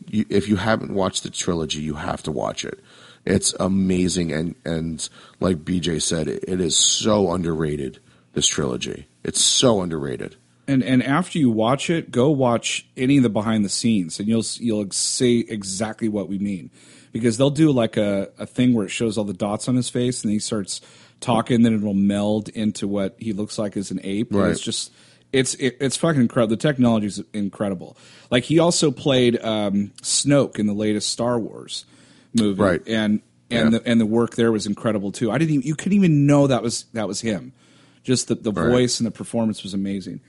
S2: you, if you haven't watched the trilogy, you have to watch it. It's amazing, and and like BJ said, it, is so underrated. This trilogy, it's so underrated.
S1: And and after you watch it, go watch any of the behind the scenes, and you'll you'll see exactly what we mean, because they'll do like a, a thing where it shows all the dots on his face, and he starts talking, then it'll meld into what he looks like as an ape.
S2: Right.
S1: It's just it's it, it's fucking incredible. The technology is incredible. Like he also played um, Snoke in the latest Star Wars movie,
S2: Right.
S1: And and
S2: Yeah.
S1: the and the work there was incredible too. I didn't even you couldn't even know that was that was him. Just the, the
S2: Right.
S1: voice and the performance was amazing.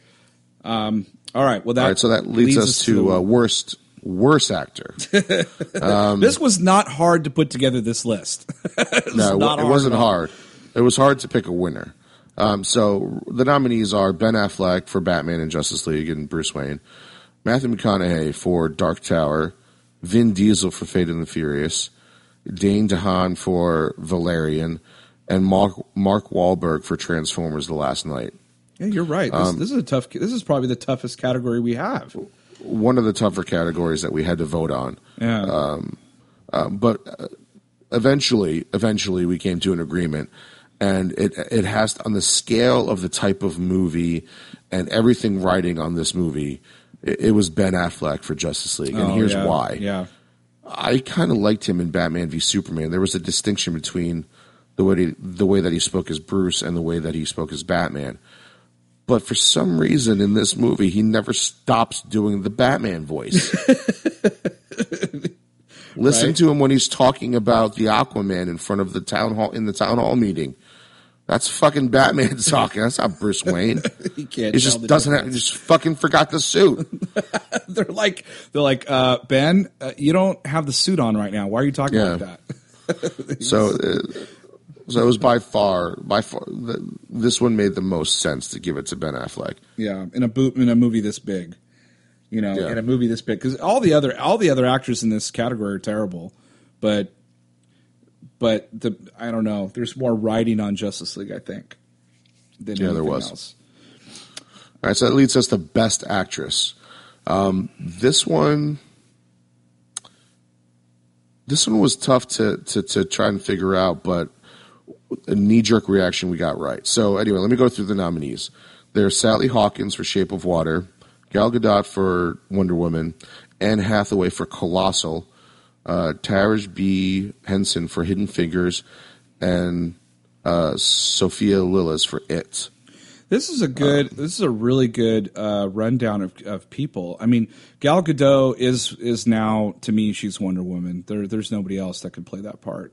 S1: Um, all right, well that
S2: All right, so that leads, us, to,
S1: the-
S2: uh, worst worst actor. *laughs*
S1: this was not hard to put together this list. *laughs*
S2: No, it wasn't hard. It was hard to pick a winner. Um, so the nominees are Ben Affleck for Batman and Justice League and Bruce Wayne, Matthew McConaughey for Dark Tower, Vin Diesel for Fate and the Furious, Dane DeHaan for Valerian, and Mark Mark Wahlberg for Transformers: The Last Knight.
S1: Yeah, you're right. This,
S2: Um,
S1: this is a tough. This is probably the toughest category we have.
S2: One of the tougher categories that we had to vote on.
S1: Yeah,
S2: Um, but uh, eventually, eventually, we came to an agreement, and it it has on the scale of the type of movie and everything writing on this movie. It, it was Ben Affleck for Justice League, and
S1: Oh,
S2: here's
S1: yeah,
S2: why.
S1: Yeah,
S2: I kind of liked him in Batman v Superman. There was a distinction between the way he, the way that he spoke as Bruce and the way that he spoke as Batman. But for some reason in this movie, he never stops doing the Batman voice. *laughs* Listen
S1: Right.
S2: to him when he's talking about the Aquaman in front of the town hall in the town hall meeting. That's fucking Batman *laughs* talking. That's not Bruce Wayne. *laughs*
S1: he can't.
S2: He just doesn't have. He just fucking forgot the suit. *laughs*
S1: They're like, they're like, uh, Ben, uh, you don't have the suit on right now. Why are you talking
S2: Yeah.
S1: like that?
S2: So, uh, so it was by far, by far, the, this one made the most sense to give it to Ben Affleck.
S1: Yeah, in a boot in a movie this big, you know,
S2: Yeah.
S1: in a movie this big, because all the other all the other actors in this category are terrible, but but the I don't know. There's more writing on Justice League, I think, than
S2: Yeah, there was.
S1: else.
S2: All right, so that leads us to Best Actress. Um, this one, this one was tough to, to to try and figure out, but a knee jerk reaction we got right. So anyway, let me go through the nominees. There's Sally Hawkins for Shape of Water, Gal Gadot for Wonder Woman, Anne Hathaway for Colossal, uh, Taraji P. Henson for Hidden Figures, and uh, Sophia Lillis for It.
S1: This is a good. this is a really good uh, rundown of, of people. I mean, Gal Gadot is is now to me she's Wonder Woman. There, there's nobody else that could play that part.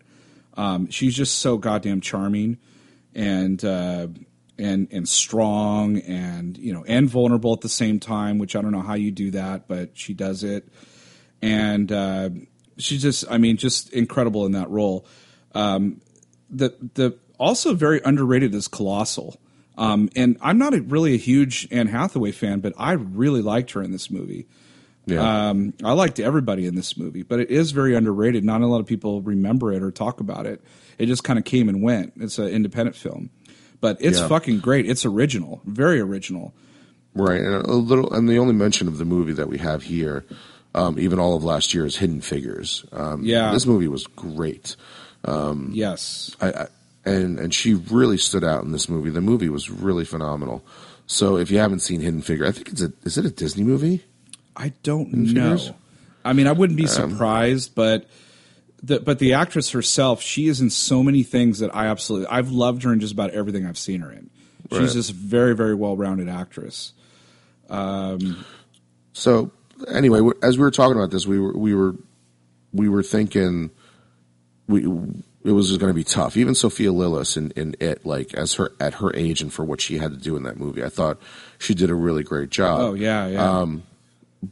S1: Um, she's just so goddamn charming, and uh, and and strong, and you know, and vulnerable at the same time. Which I don't know how you do that, but she does it, and uh, she's just, I mean, just incredible in that role. Um, the the also very underrated is Colossal. Um, and I'm not a, really a huge Anne Hathaway fan, but I really liked her in this movie.
S2: Yeah.
S1: Um, I liked everybody in this movie, but it is very underrated. Not a lot of people remember it or talk about it. It just kind of came and went. It's an independent film, but it's
S2: Yeah.
S1: fucking great. It's original, very original.
S2: Right, and a little, and the only mention of the movie that we have here, um, even all of last year, is Hidden Figures. Um,
S1: Yeah.
S2: this movie was great,
S1: Yes,
S2: I, I, and and she really stood out in this movie. The movie was really phenomenal. So if you haven't seen Hidden Figure, I think it's a is it a Disney movie?
S1: I don't
S2: Hidden
S1: know.
S2: Figures?
S1: I mean, I wouldn't be surprised, but the but the actress herself, she is in so many things that I absolutely I've loved her in just about everything I've seen her in. She's
S2: Right.
S1: just a very very well rounded actress.
S2: Um, So anyway, as we were talking about this, we were we were we were thinking we it was going to be tough. Even Sophia Lillis in, in it, like as her at her age and for what she had to do in that movie, I thought she did a really great job.
S1: Oh yeah, yeah.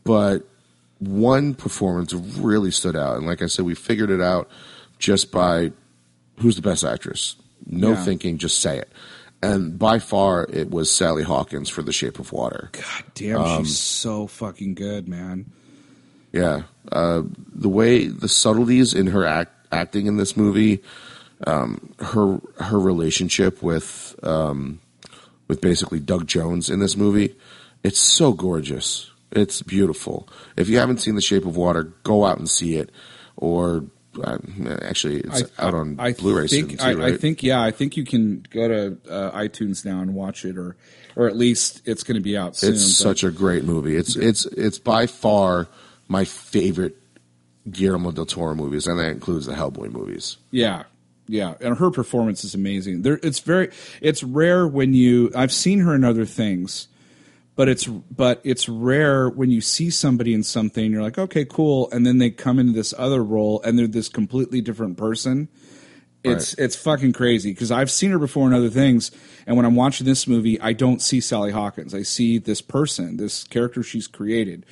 S2: but one performance really stood out, and like I said, we figured it out just by who's the best actress. No
S1: Yeah.
S2: thinking, just say it. And by far, it was Sally Hawkins for The Shape of Water.
S1: God damn,
S2: um,
S1: she's so fucking good, man.
S2: Yeah, uh, the way the subtleties in her act, acting in this movie, um, her her relationship with um, with basically Doug Jones in this movie, it's so gorgeous. It's beautiful. If you haven't seen The Shape of Water, go out and see it. Or uh, actually, it's out on
S1: I
S2: Blu-ray
S1: think,
S2: soon too,
S1: I,
S2: right?
S1: I think yeah, I think you can go to uh, iTunes now and watch it, or or at least it's going to be out soon.
S2: it's
S1: but-
S2: such a great movie. It's it's it's by far my favorite Guillermo del Toro movies, and that includes the Hellboy movies.
S1: Yeah, yeah, and her performance is amazing. There, it's very, it's rare when you. I've seen her in other things, but it's but it's rare when you see somebody in something. You're like, okay, cool, and then they come into this other role and they're this completely different person. It's it's fucking crazy because I've seen her before in other things, and when I'm watching this movie, I don't see Sally Hawkins. I see this person, this character she's created,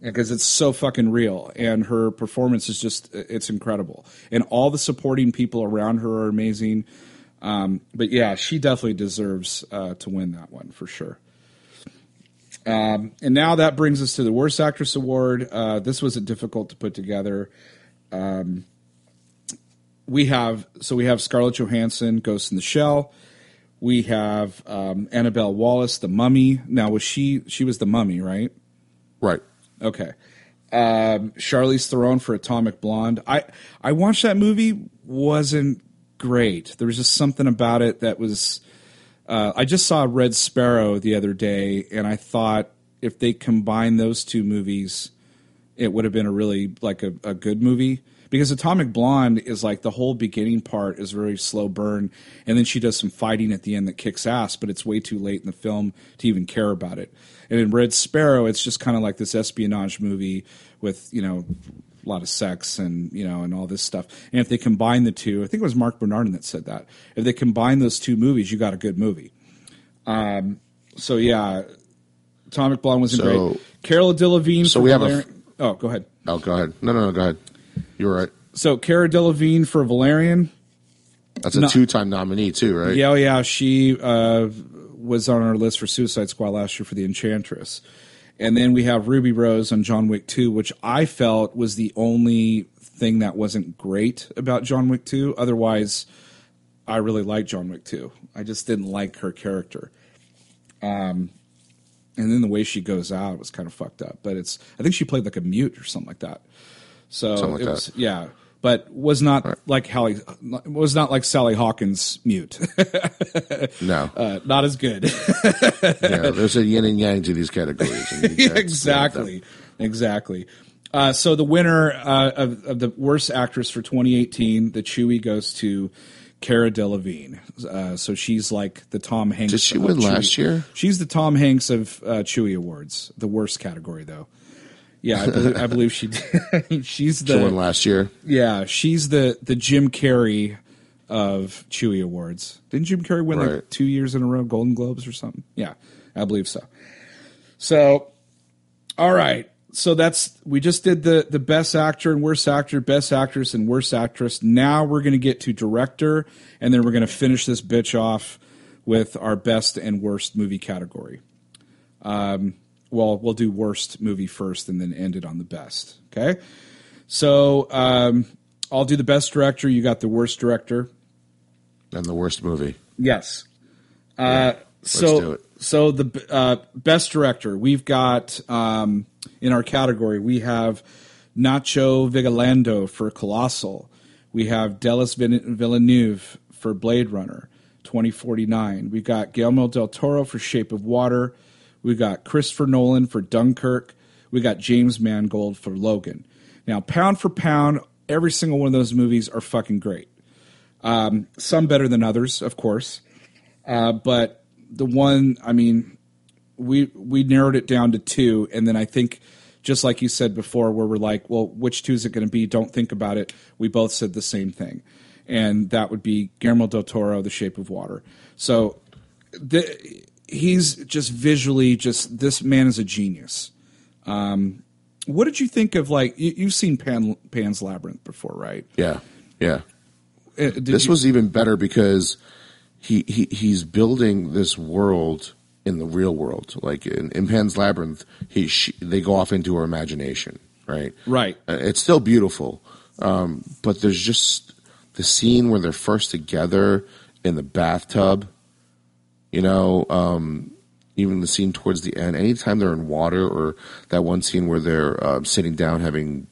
S1: because it's so fucking real, and her performance is just it's incredible, and all the supporting people around her are amazing. Um, but yeah, she definitely deserves uh, to win that one for sure. Um, and now that brings us to the Worst Actress Award. Uh, this was a difficult to put together. Um, we have so we have Scarlett Johansson, Ghost in the Shell. We have um, Annabelle Wallis, The Mummy. Now was she she was the Mummy, right?
S2: Right.
S1: Okay. Um, Charlize Theron for Atomic Blonde. I I watched that movie. wasn't great. There was just something about it that was. Uh, I just saw Red Sparrow the other day, and I thought if they combined those two movies, it would have been a really like a, a good movie. Because Atomic Blonde is like the whole beginning part is very slow burn, and then she does some fighting at the end that kicks ass, but it's way too late in the film to even care about it. And in Red Sparrow, it's just kind of like this espionage movie with you know a lot of sex and you know and all this stuff. And if they combine the two, I think it was Marc Bernardin that said that. If they combine those two movies, you got a good movie. Um, so yeah, Atomic Blonde wasn't
S2: So-
S1: great. Cara Delevingne.
S2: so we have a
S1: Valer-
S2: f-
S1: oh, go ahead.
S2: Oh, go ahead. No, no, no. Go ahead. You're right.
S1: So Cara Delevingne for Valerian.
S2: That's a
S1: No.
S2: two-time nominee too, right?
S1: Yeah, oh yeah, she uh, was on our list for Suicide Squad last year for The Enchantress. And then we have Ruby Rose on John Wick 2, which I felt was the only thing that wasn't great about John Wick 2. Otherwise, I really liked John Wick 2. I just didn't like her character. Um, and then the way she goes out was kind of fucked up. But it's, I think she played like a mute or something like that. So
S2: Something like
S1: it
S2: that.
S1: yeah, but was not like Hallie, was not like Sally Hawkins mute. *laughs*
S2: No.
S1: uh, not as good.
S2: yeah. *laughs* There's a yin and yang to these categories. and you
S1: Yeah,
S2: can't
S1: exactly, exactly. Uh, so the winner uh, of, of the worst actress for 2018, the Chewy goes to Cara Delevingne. Uh, so she's like the Tom Hanks.
S2: Did she
S1: of
S2: win last year?
S1: She's the Tom Hanks of uh, Chewie Awards, the worst category though. Yeah, I believe, I believe she. did. *laughs* she's
S2: She won last year.
S1: yeah, she's the the Jim Carrey of Chewy Awards. Didn't Jim Carrey win like two years in a row, Golden Globes or something? Yeah, I believe so. So, all right. So that's we just did the the best actor and worst actor, best actress and worst actress. Now we're going to get to director, and then we're going to finish this bitch off with our best and worst movie category. Um, well, we'll do worst movie first, and then end it on the best. Okay. So um, I'll do the best director. You got the worst director.
S2: And the worst movie.
S1: Yes. Uh, so,
S2: do it.
S1: so the uh, best director we've got um, in our category we have Nacho Vigalondo for Colossal. We have Denis Villeneuve for Blade Runner 2049. We've got Guillermo del Toro for Shape of Water. We've got Christopher Nolan for Dunkirk. We got James Mangold for Logan. Now, pound for pound, every single one of those movies are fucking great. Um, some better than others, of course. Uh, but the one, I mean, we we narrowed it down to two, and then I think, just like you said before, where we're like, well, which two is it going to be? Don't think about it. We both said the same thing, and that would be Guillermo del Toro, The Shape of Water. So, the, he's just visually, just this man is a genius. Um, what did you think of like you, you've seen Pan, Pan's Labyrinth before, right?
S2: Yeah. Yeah.
S1: Uh,
S2: This
S1: you-
S2: was even better because he, he he's building this world in the real world. Like in, in Pan's Labyrinth, he she, they go off into her imagination, right?
S1: right.
S2: Uh, It's still beautiful, um, but there's just the scene where they're first together in the bathtub. You know, um, even the scene towards the end, anytime they're in water or that one scene where they're uh, sitting down having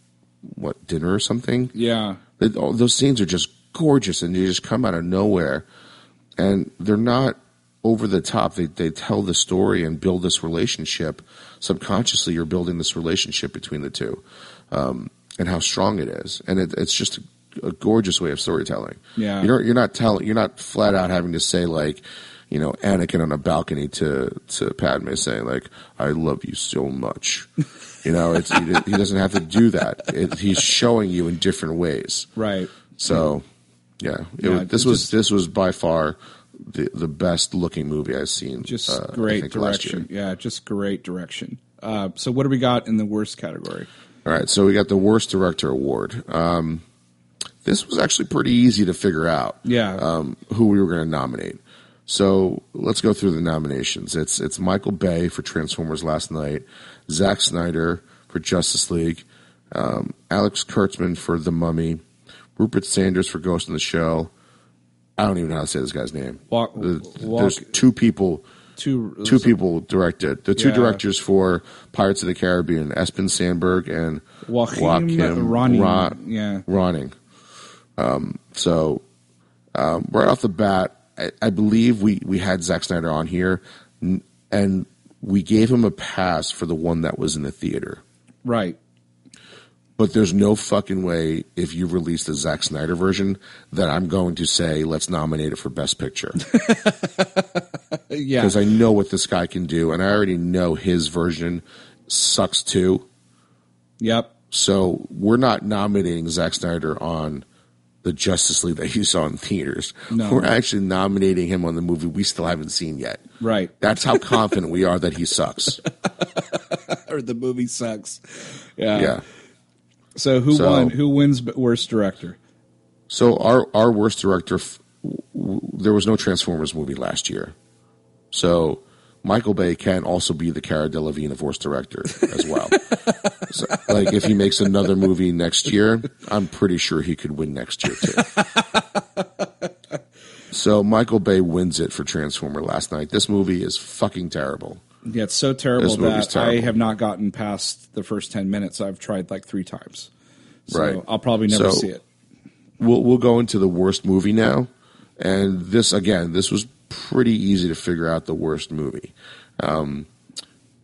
S2: what dinner or something.
S1: Yeah.
S2: It, all, those scenes are just gorgeous and they just come out of nowhere. And they're not over the top. They, they tell the story and build this relationship. Subconsciously, you're building this relationship between the two um, and how strong it is. And it, it's just a, a gorgeous way of storytelling.
S1: Yeah.
S2: You're, you're not telling, you're not flat out having to say, like, you know, Anakin on a balcony to, to Padme saying, like, I love you so much. You know, it's, he, he doesn't have to do that. It, he's showing you in different ways.
S1: Right.
S2: So, yeah, it
S1: Yeah,
S2: this was
S1: just-
S2: this was by far the the best looking movie I've seen.
S1: Just
S2: uh,
S1: great
S2: think
S1: direction. Yeah, just great direction. Uh, so what do we got in the worst category?
S2: All right, so we got the worst director award. Um, this was actually pretty easy to figure out.
S1: Yeah.
S2: um, who we were going to nominate. So let's go through the nominations. It's it's Michael Bay for Transformers Last Knight, Zack Snyder for Justice League, um, Alex Kurtzman for The Mummy, Rupert Sanders for Ghost in the Shell. I don't even know how to say this guy's name.
S1: Walk- walk-
S2: there's two people.
S1: Two
S2: Two people directed. The two
S1: Yeah.
S2: directors for Pirates of the Caribbean, Espen Sandberg and
S1: Joachim Ronning.
S2: Ron-
S1: Yeah.
S2: Ronning. Um, so um, right off the bat, I, I believe we, we had Zack Snyder on here, and we gave him a pass for the one that was in the theater.
S1: Right.
S2: But there's no fucking way if you release the Zack Snyder version that I'm going to say let's nominate it for Best Picture *laughs*
S1: Yeah.
S2: because I know what this guy can do, and I already know his version sucks too.
S1: Yep.
S2: So we're not nominating Zack Snyder on the Justice League that you saw in theaters.
S1: No.
S2: We're actually nominating him on the movie we still haven't seen yet.
S1: Right.
S2: That's how confident we are that he sucks. *laughs*
S1: Or the movie sucks. Yeah.
S2: Yeah.
S1: So who
S2: So-
S1: won? Who wins worst director?
S2: So our our worst director, f- w- w- there was no Transformers movie last year. So Michael Bay can also be the Cara Delevingne worst director as well. *laughs* so, like if he makes another movie next year, I'm pretty sure he could win next year too. *laughs* so Michael Bay wins it for Transformer Last Knight. This movie is fucking terrible.
S1: Yeah, it's so terrible that I have not gotten past the first ten minutes. I've tried like three times. So
S2: Right.
S1: I'll probably never
S2: So-
S1: see it.
S2: we'll we'll go into the worst movie now, and this again, this was pretty easy to figure out the worst movie. Um,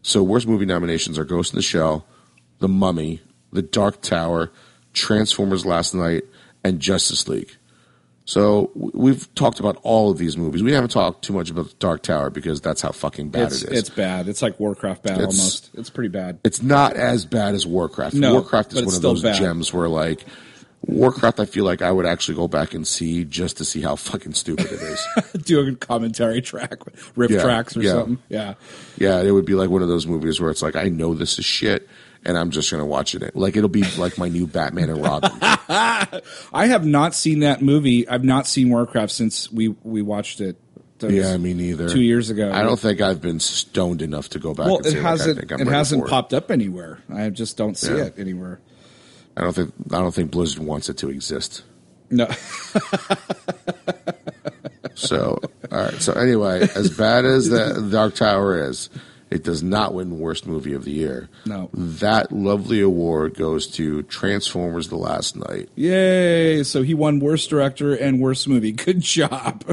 S2: so worst movie nominations are Ghost in the Shell, The Mummy, The Dark Tower, Transformers Last Knight, and Justice League. So we've talked about all of these movies. We haven't talked too much about The Dark Tower because that's how fucking bad
S1: It's
S2: it is.
S1: it's bad. It's like Warcraft bad
S2: It's-
S1: almost. It's pretty bad.
S2: it's not as bad as Warcraft.
S1: No,
S2: Warcraft is one of those
S1: bad.
S2: gems where like Warcraft, I feel like I would actually go back and see just to see how fucking stupid it is. *laughs*
S1: Do a commentary track, riff
S2: Yeah,
S1: tracks or
S2: yeah.
S1: something. Yeah.
S2: yeah, it would be like one of those movies where it's like I know this is shit, and I'm just gonna watch it. Like it'll be like my new Batman and Robin. *laughs*
S1: I have not seen that movie. I've not seen Warcraft since we we watched it.
S2: Yeah, me neither.
S1: Two years ago.
S2: I don't think I've been stoned enough to go back.
S1: Well,
S2: and
S1: it
S2: like,
S1: hasn't.
S2: I'm
S1: it hasn't popped up anywhere. I just don't see
S2: Yeah.
S1: it anywhere.
S2: I don't think. I don't think Blizzard wants it to exist.
S1: No.
S2: So, all right. So anyway, as bad as the Dark Tower is, it does not win worst movie of the year.
S1: No.
S2: That lovely award goes to Transformers: The Last Knight.
S1: Yay! So he won worst director and worst movie. *laughs* Good job.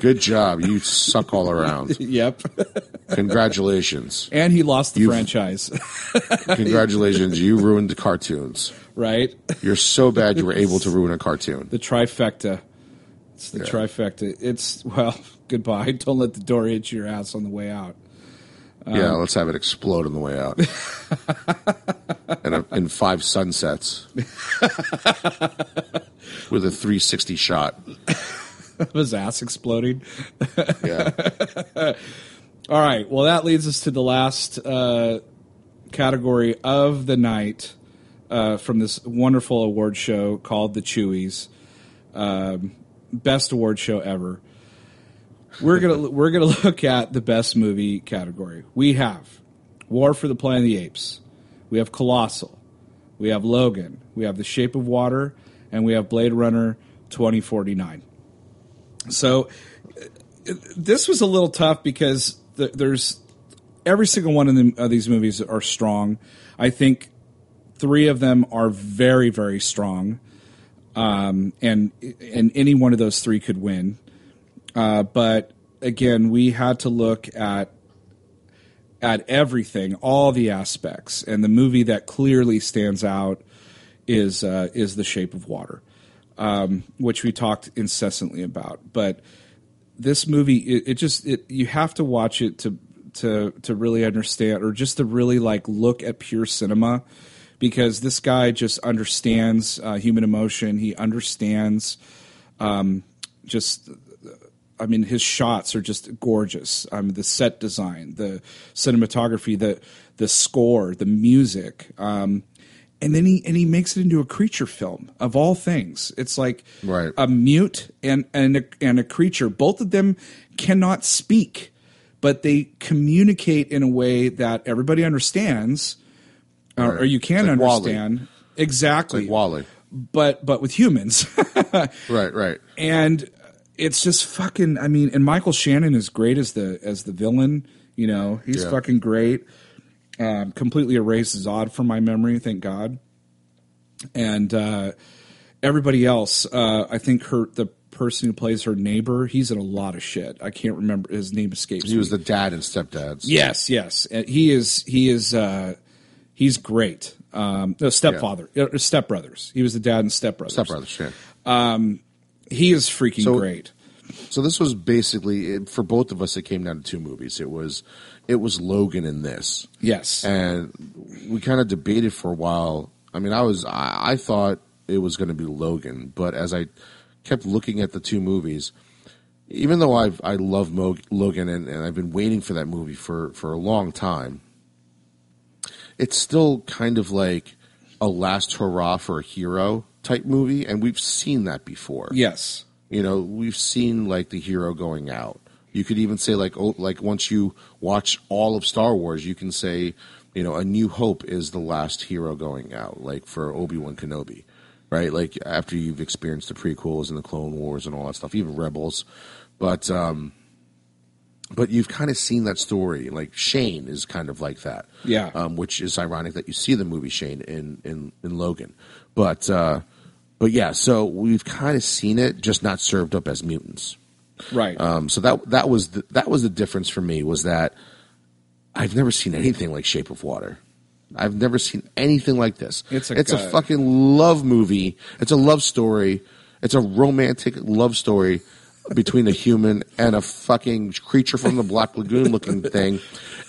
S2: Good job. You suck all around. *laughs*
S1: yep.
S2: Congratulations.
S1: And he lost the
S2: You've-
S1: franchise. *laughs*
S2: Congratulations. You ruined the cartoons.
S1: right?
S2: You're so bad you were able to ruin a cartoon.
S1: The trifecta. It's the
S2: Yeah.
S1: trifecta. It's well, goodbye. Don't let the door hit your ass on the way out.
S2: Yeah,
S1: Um,
S2: let's have it explode on the way out. *laughs* and in five sunsets. *laughs* With a 360 shot.
S1: of *laughs* His ass exploding.
S2: Yeah.
S1: All right. Well, that leads us to the last uh, category of the night uh, from this wonderful award show called the Chewies. Um, best award show ever. We're gonna we're gonna look at the best movie category. We have War for the Planet of the Apes. We have Colossal. We have Logan. We have The Shape of Water, and we have Blade Runner 2049. So uh, this was a little tough because th- there's every single one of, them, of these movies are strong. I think three of them are very very strong, um, and and any one of those three could win. Uh, but again, we had to look at at everything, all the aspects, and the movie that clearly stands out is uh, is The Shape of Water, um, which we talked incessantly about. But this movie, it, it just it, you have to watch it to to to really understand, or just to really like look at pure cinema, because this guy just understands uh, human emotion. He understands um, just I mean, his shots are just gorgeous. I Um, the set design, the cinematography, the the score, the music, um, and then he and he makes it into a creature film of all things. It's like
S2: Right.
S1: a mute and and a, and a creature. Both of them cannot speak, but they communicate in a way that everybody understands, or,
S2: Right.
S1: or you can
S2: like WALL-E.
S1: understand exactly.
S2: Like WALL-E.
S1: but but with humans. *laughs*
S2: Right, right.
S1: and it's just fucking. I mean, and Michael Shannon is great as the as the villain. You know, he's
S2: Yeah.
S1: fucking great. Um, completely erased Zod from my memory, thank God. And uh, everybody else, uh, I think her the person who plays her neighbor, he's in a lot of shit. I can't remember his name escapes.
S2: He
S1: me.
S2: was the dad and stepdads.
S1: Yes, yes. And he is. He is. Uh, he's great. Um, no, stepfather, uh, stepbrothers. He was the dad and stepbrothers.
S2: Stepbrothers, yeah.
S1: He is freaking
S2: So-
S1: great.
S2: So this was basically for both of us. It came down to two movies. It was it was Logan in this,
S1: Yes.
S2: and we kind of debated for a while. I mean, I was I, I thought it was going to be Logan, but as I kept looking at the two movies, even though I've I love Mo- Logan and, and I've been waiting for that movie for for a long time, it's still kind of like a last hurrah for a hero type movie, and we've seen that before.
S1: yes.
S2: You know, we've seen like the hero going out. You could even say like oh, like once you watch all of Star Wars, you can say, you know, A New Hope is the last hero going out, like for Obi Wan Kenobi, right? Like after you've experienced the prequels and the Clone Wars and all that stuff, even Rebels, but um, but you've kind of seen that story. Like Shane is kind of like that,
S1: Yeah.
S2: Um, which is ironic that you see the movie Shane in in in Logan, but uh, but yeah, so we've kind of seen it, just not served up as mutants.
S1: Right.
S2: Um, so that that was the, that was the difference for me was that I've never seen anything like Shape of Water. I've never seen anything like this.
S1: It's a
S2: it's a fucking love movie. It's a love story. It's a romantic love story between a human and a fucking creature from the Black Lagoon looking thing.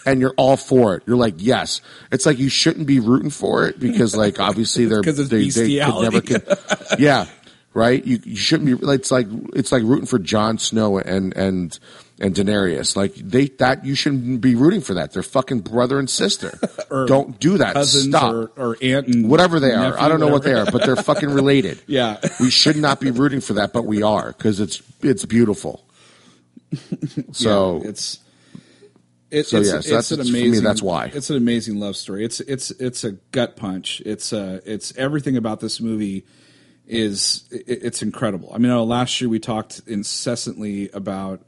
S2: And you're all for it. You're like, yes. It's like you shouldn't be rooting for it because, like, obviously *laughs* they're they, they could never. Could, *laughs* yeah, right. You, you shouldn't be. It's like it's like rooting for Jon Snow and and and Daenerys. Like they that you shouldn't be rooting for that. They're fucking brother and sister. *laughs*
S1: Or
S2: Don't do that. Stop.
S1: or, or aunt and
S2: whatever they are. I don't know what they are, but they're fucking related. *laughs*
S1: Yeah.
S2: we should not be rooting for that, but we are because it's it's beautiful. *laughs* So
S1: Yeah, it's it,
S2: So,
S1: it's,
S2: yeah, so
S1: it's
S2: that's-
S1: an
S2: for me,
S1: amazing.
S2: that's why.
S1: it's an amazing love story. It's it's it's a gut punch. It's uh it's everything about this movie is it, it's incredible. I mean, last year we talked incessantly about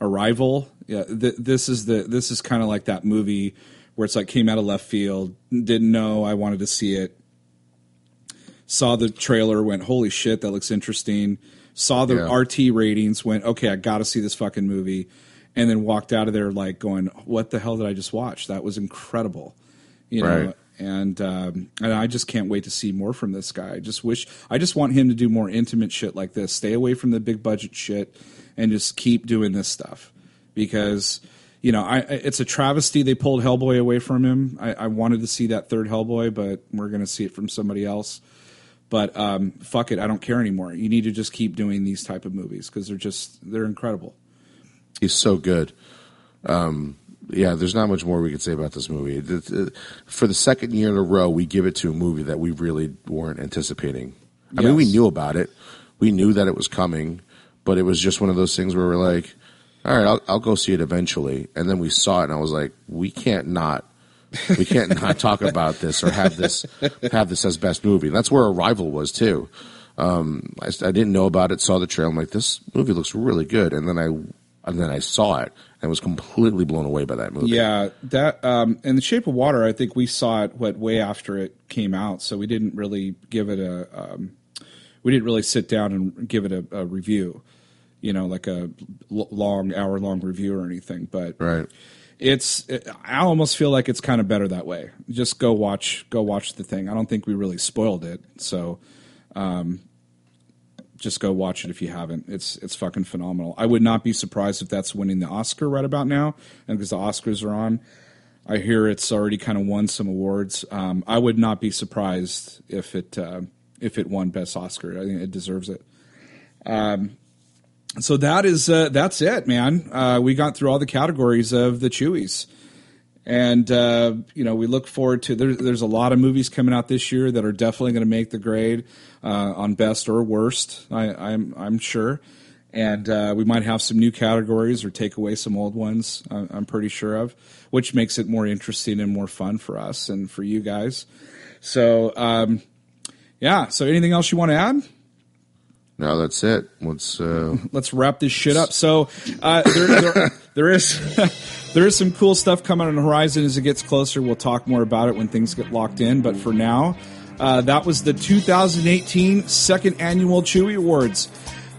S1: Arrival. Yeah, th- this is the this is kind of like that movie where it's like came out of left field, didn't know I wanted to see it, saw the trailer, went holy shit, that looks interesting. Saw the
S2: Yeah.
S1: RT ratings, went okay, I got to see this fucking movie, and then walked out of there like going, what the hell did I just watch? That was incredible, you know.
S2: Right.
S1: And um, and I just can't wait to see more from this guy. I just wish I just want him to do more intimate shit like this. Stay away from the big budget shit, and just keep doing this stuff because you know I it's a travesty they pulled Hellboy away from him. I, I wanted to see that third Hellboy, but we're going to see it from somebody else. But um, fuck it, I don't care anymore. You need to just keep doing these type of movies because they're just they're incredible.
S2: he's so good. Um, yeah, there's not much more we could say about this movie. For the second year in a row, we give it to a movie that we really weren't anticipating. I mean, we knew about it. We knew that it was coming, but it was just one of those things where we're like, all right, I'll, I'll go see it eventually. And then we saw it, and I was like, we can't not. We can't not *laughs* talk about this or have this have this as best movie. That's where Arrival was too. Um, I, I didn't know about it, saw the trailer. I'm like, this movie looks really good, and then I and then I saw it and was completely blown away by that movie.
S1: Yeah, that um, and the Shape of Water. I think we saw it what way after it came out, so we didn't really give it a. Um, we didn't really sit down and give it a, a review, you know, like a long hour long review or anything. But
S2: Right.
S1: it's it, I almost feel like it's kind of better that way. Just go watch go watch the thing. I don't think we really spoiled it, so um, just go watch it if you haven't. It's it's fucking phenomenal. I would not be surprised if that's winning the Oscar right about now, and because the Oscars are on. I hear it's already kind of won some awards. Um, I would not be surprised if it uh, if it won Best Oscar. I think it deserves it. Um, so that is uh, that's it, man. Uh, we got through all the categories of the Chewies, and uh, you know we look forward to. There, there's a lot of movies coming out this year that are definitely going to make the grade uh, on best or worst. I, I'm I'm sure, and uh, we might have some new categories or take away some old ones. I'm pretty sure of, which makes it more interesting and more fun for us and for you guys. So um, yeah. So anything else you want to add?
S2: No, that's it. Let's uh, *laughs*
S1: let's wrap this shit up. So uh, there, there, there is *laughs* there is some cool stuff coming on the horizon as it gets closer. We'll talk more about it when things get locked in. But for now, uh, that was the 2018 second annual Chewy Awards.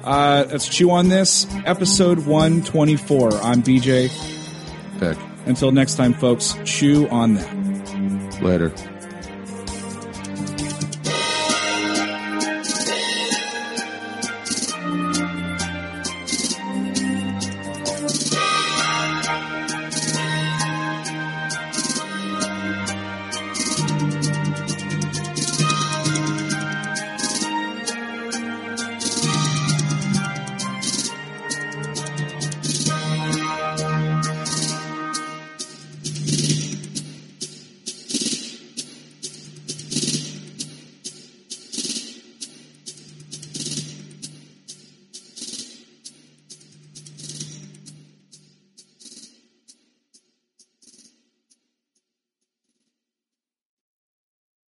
S1: Uh, let's chew on this episode 124. I'm BJ.
S2: pick
S1: Until next time, folks. Chew on that.
S2: later.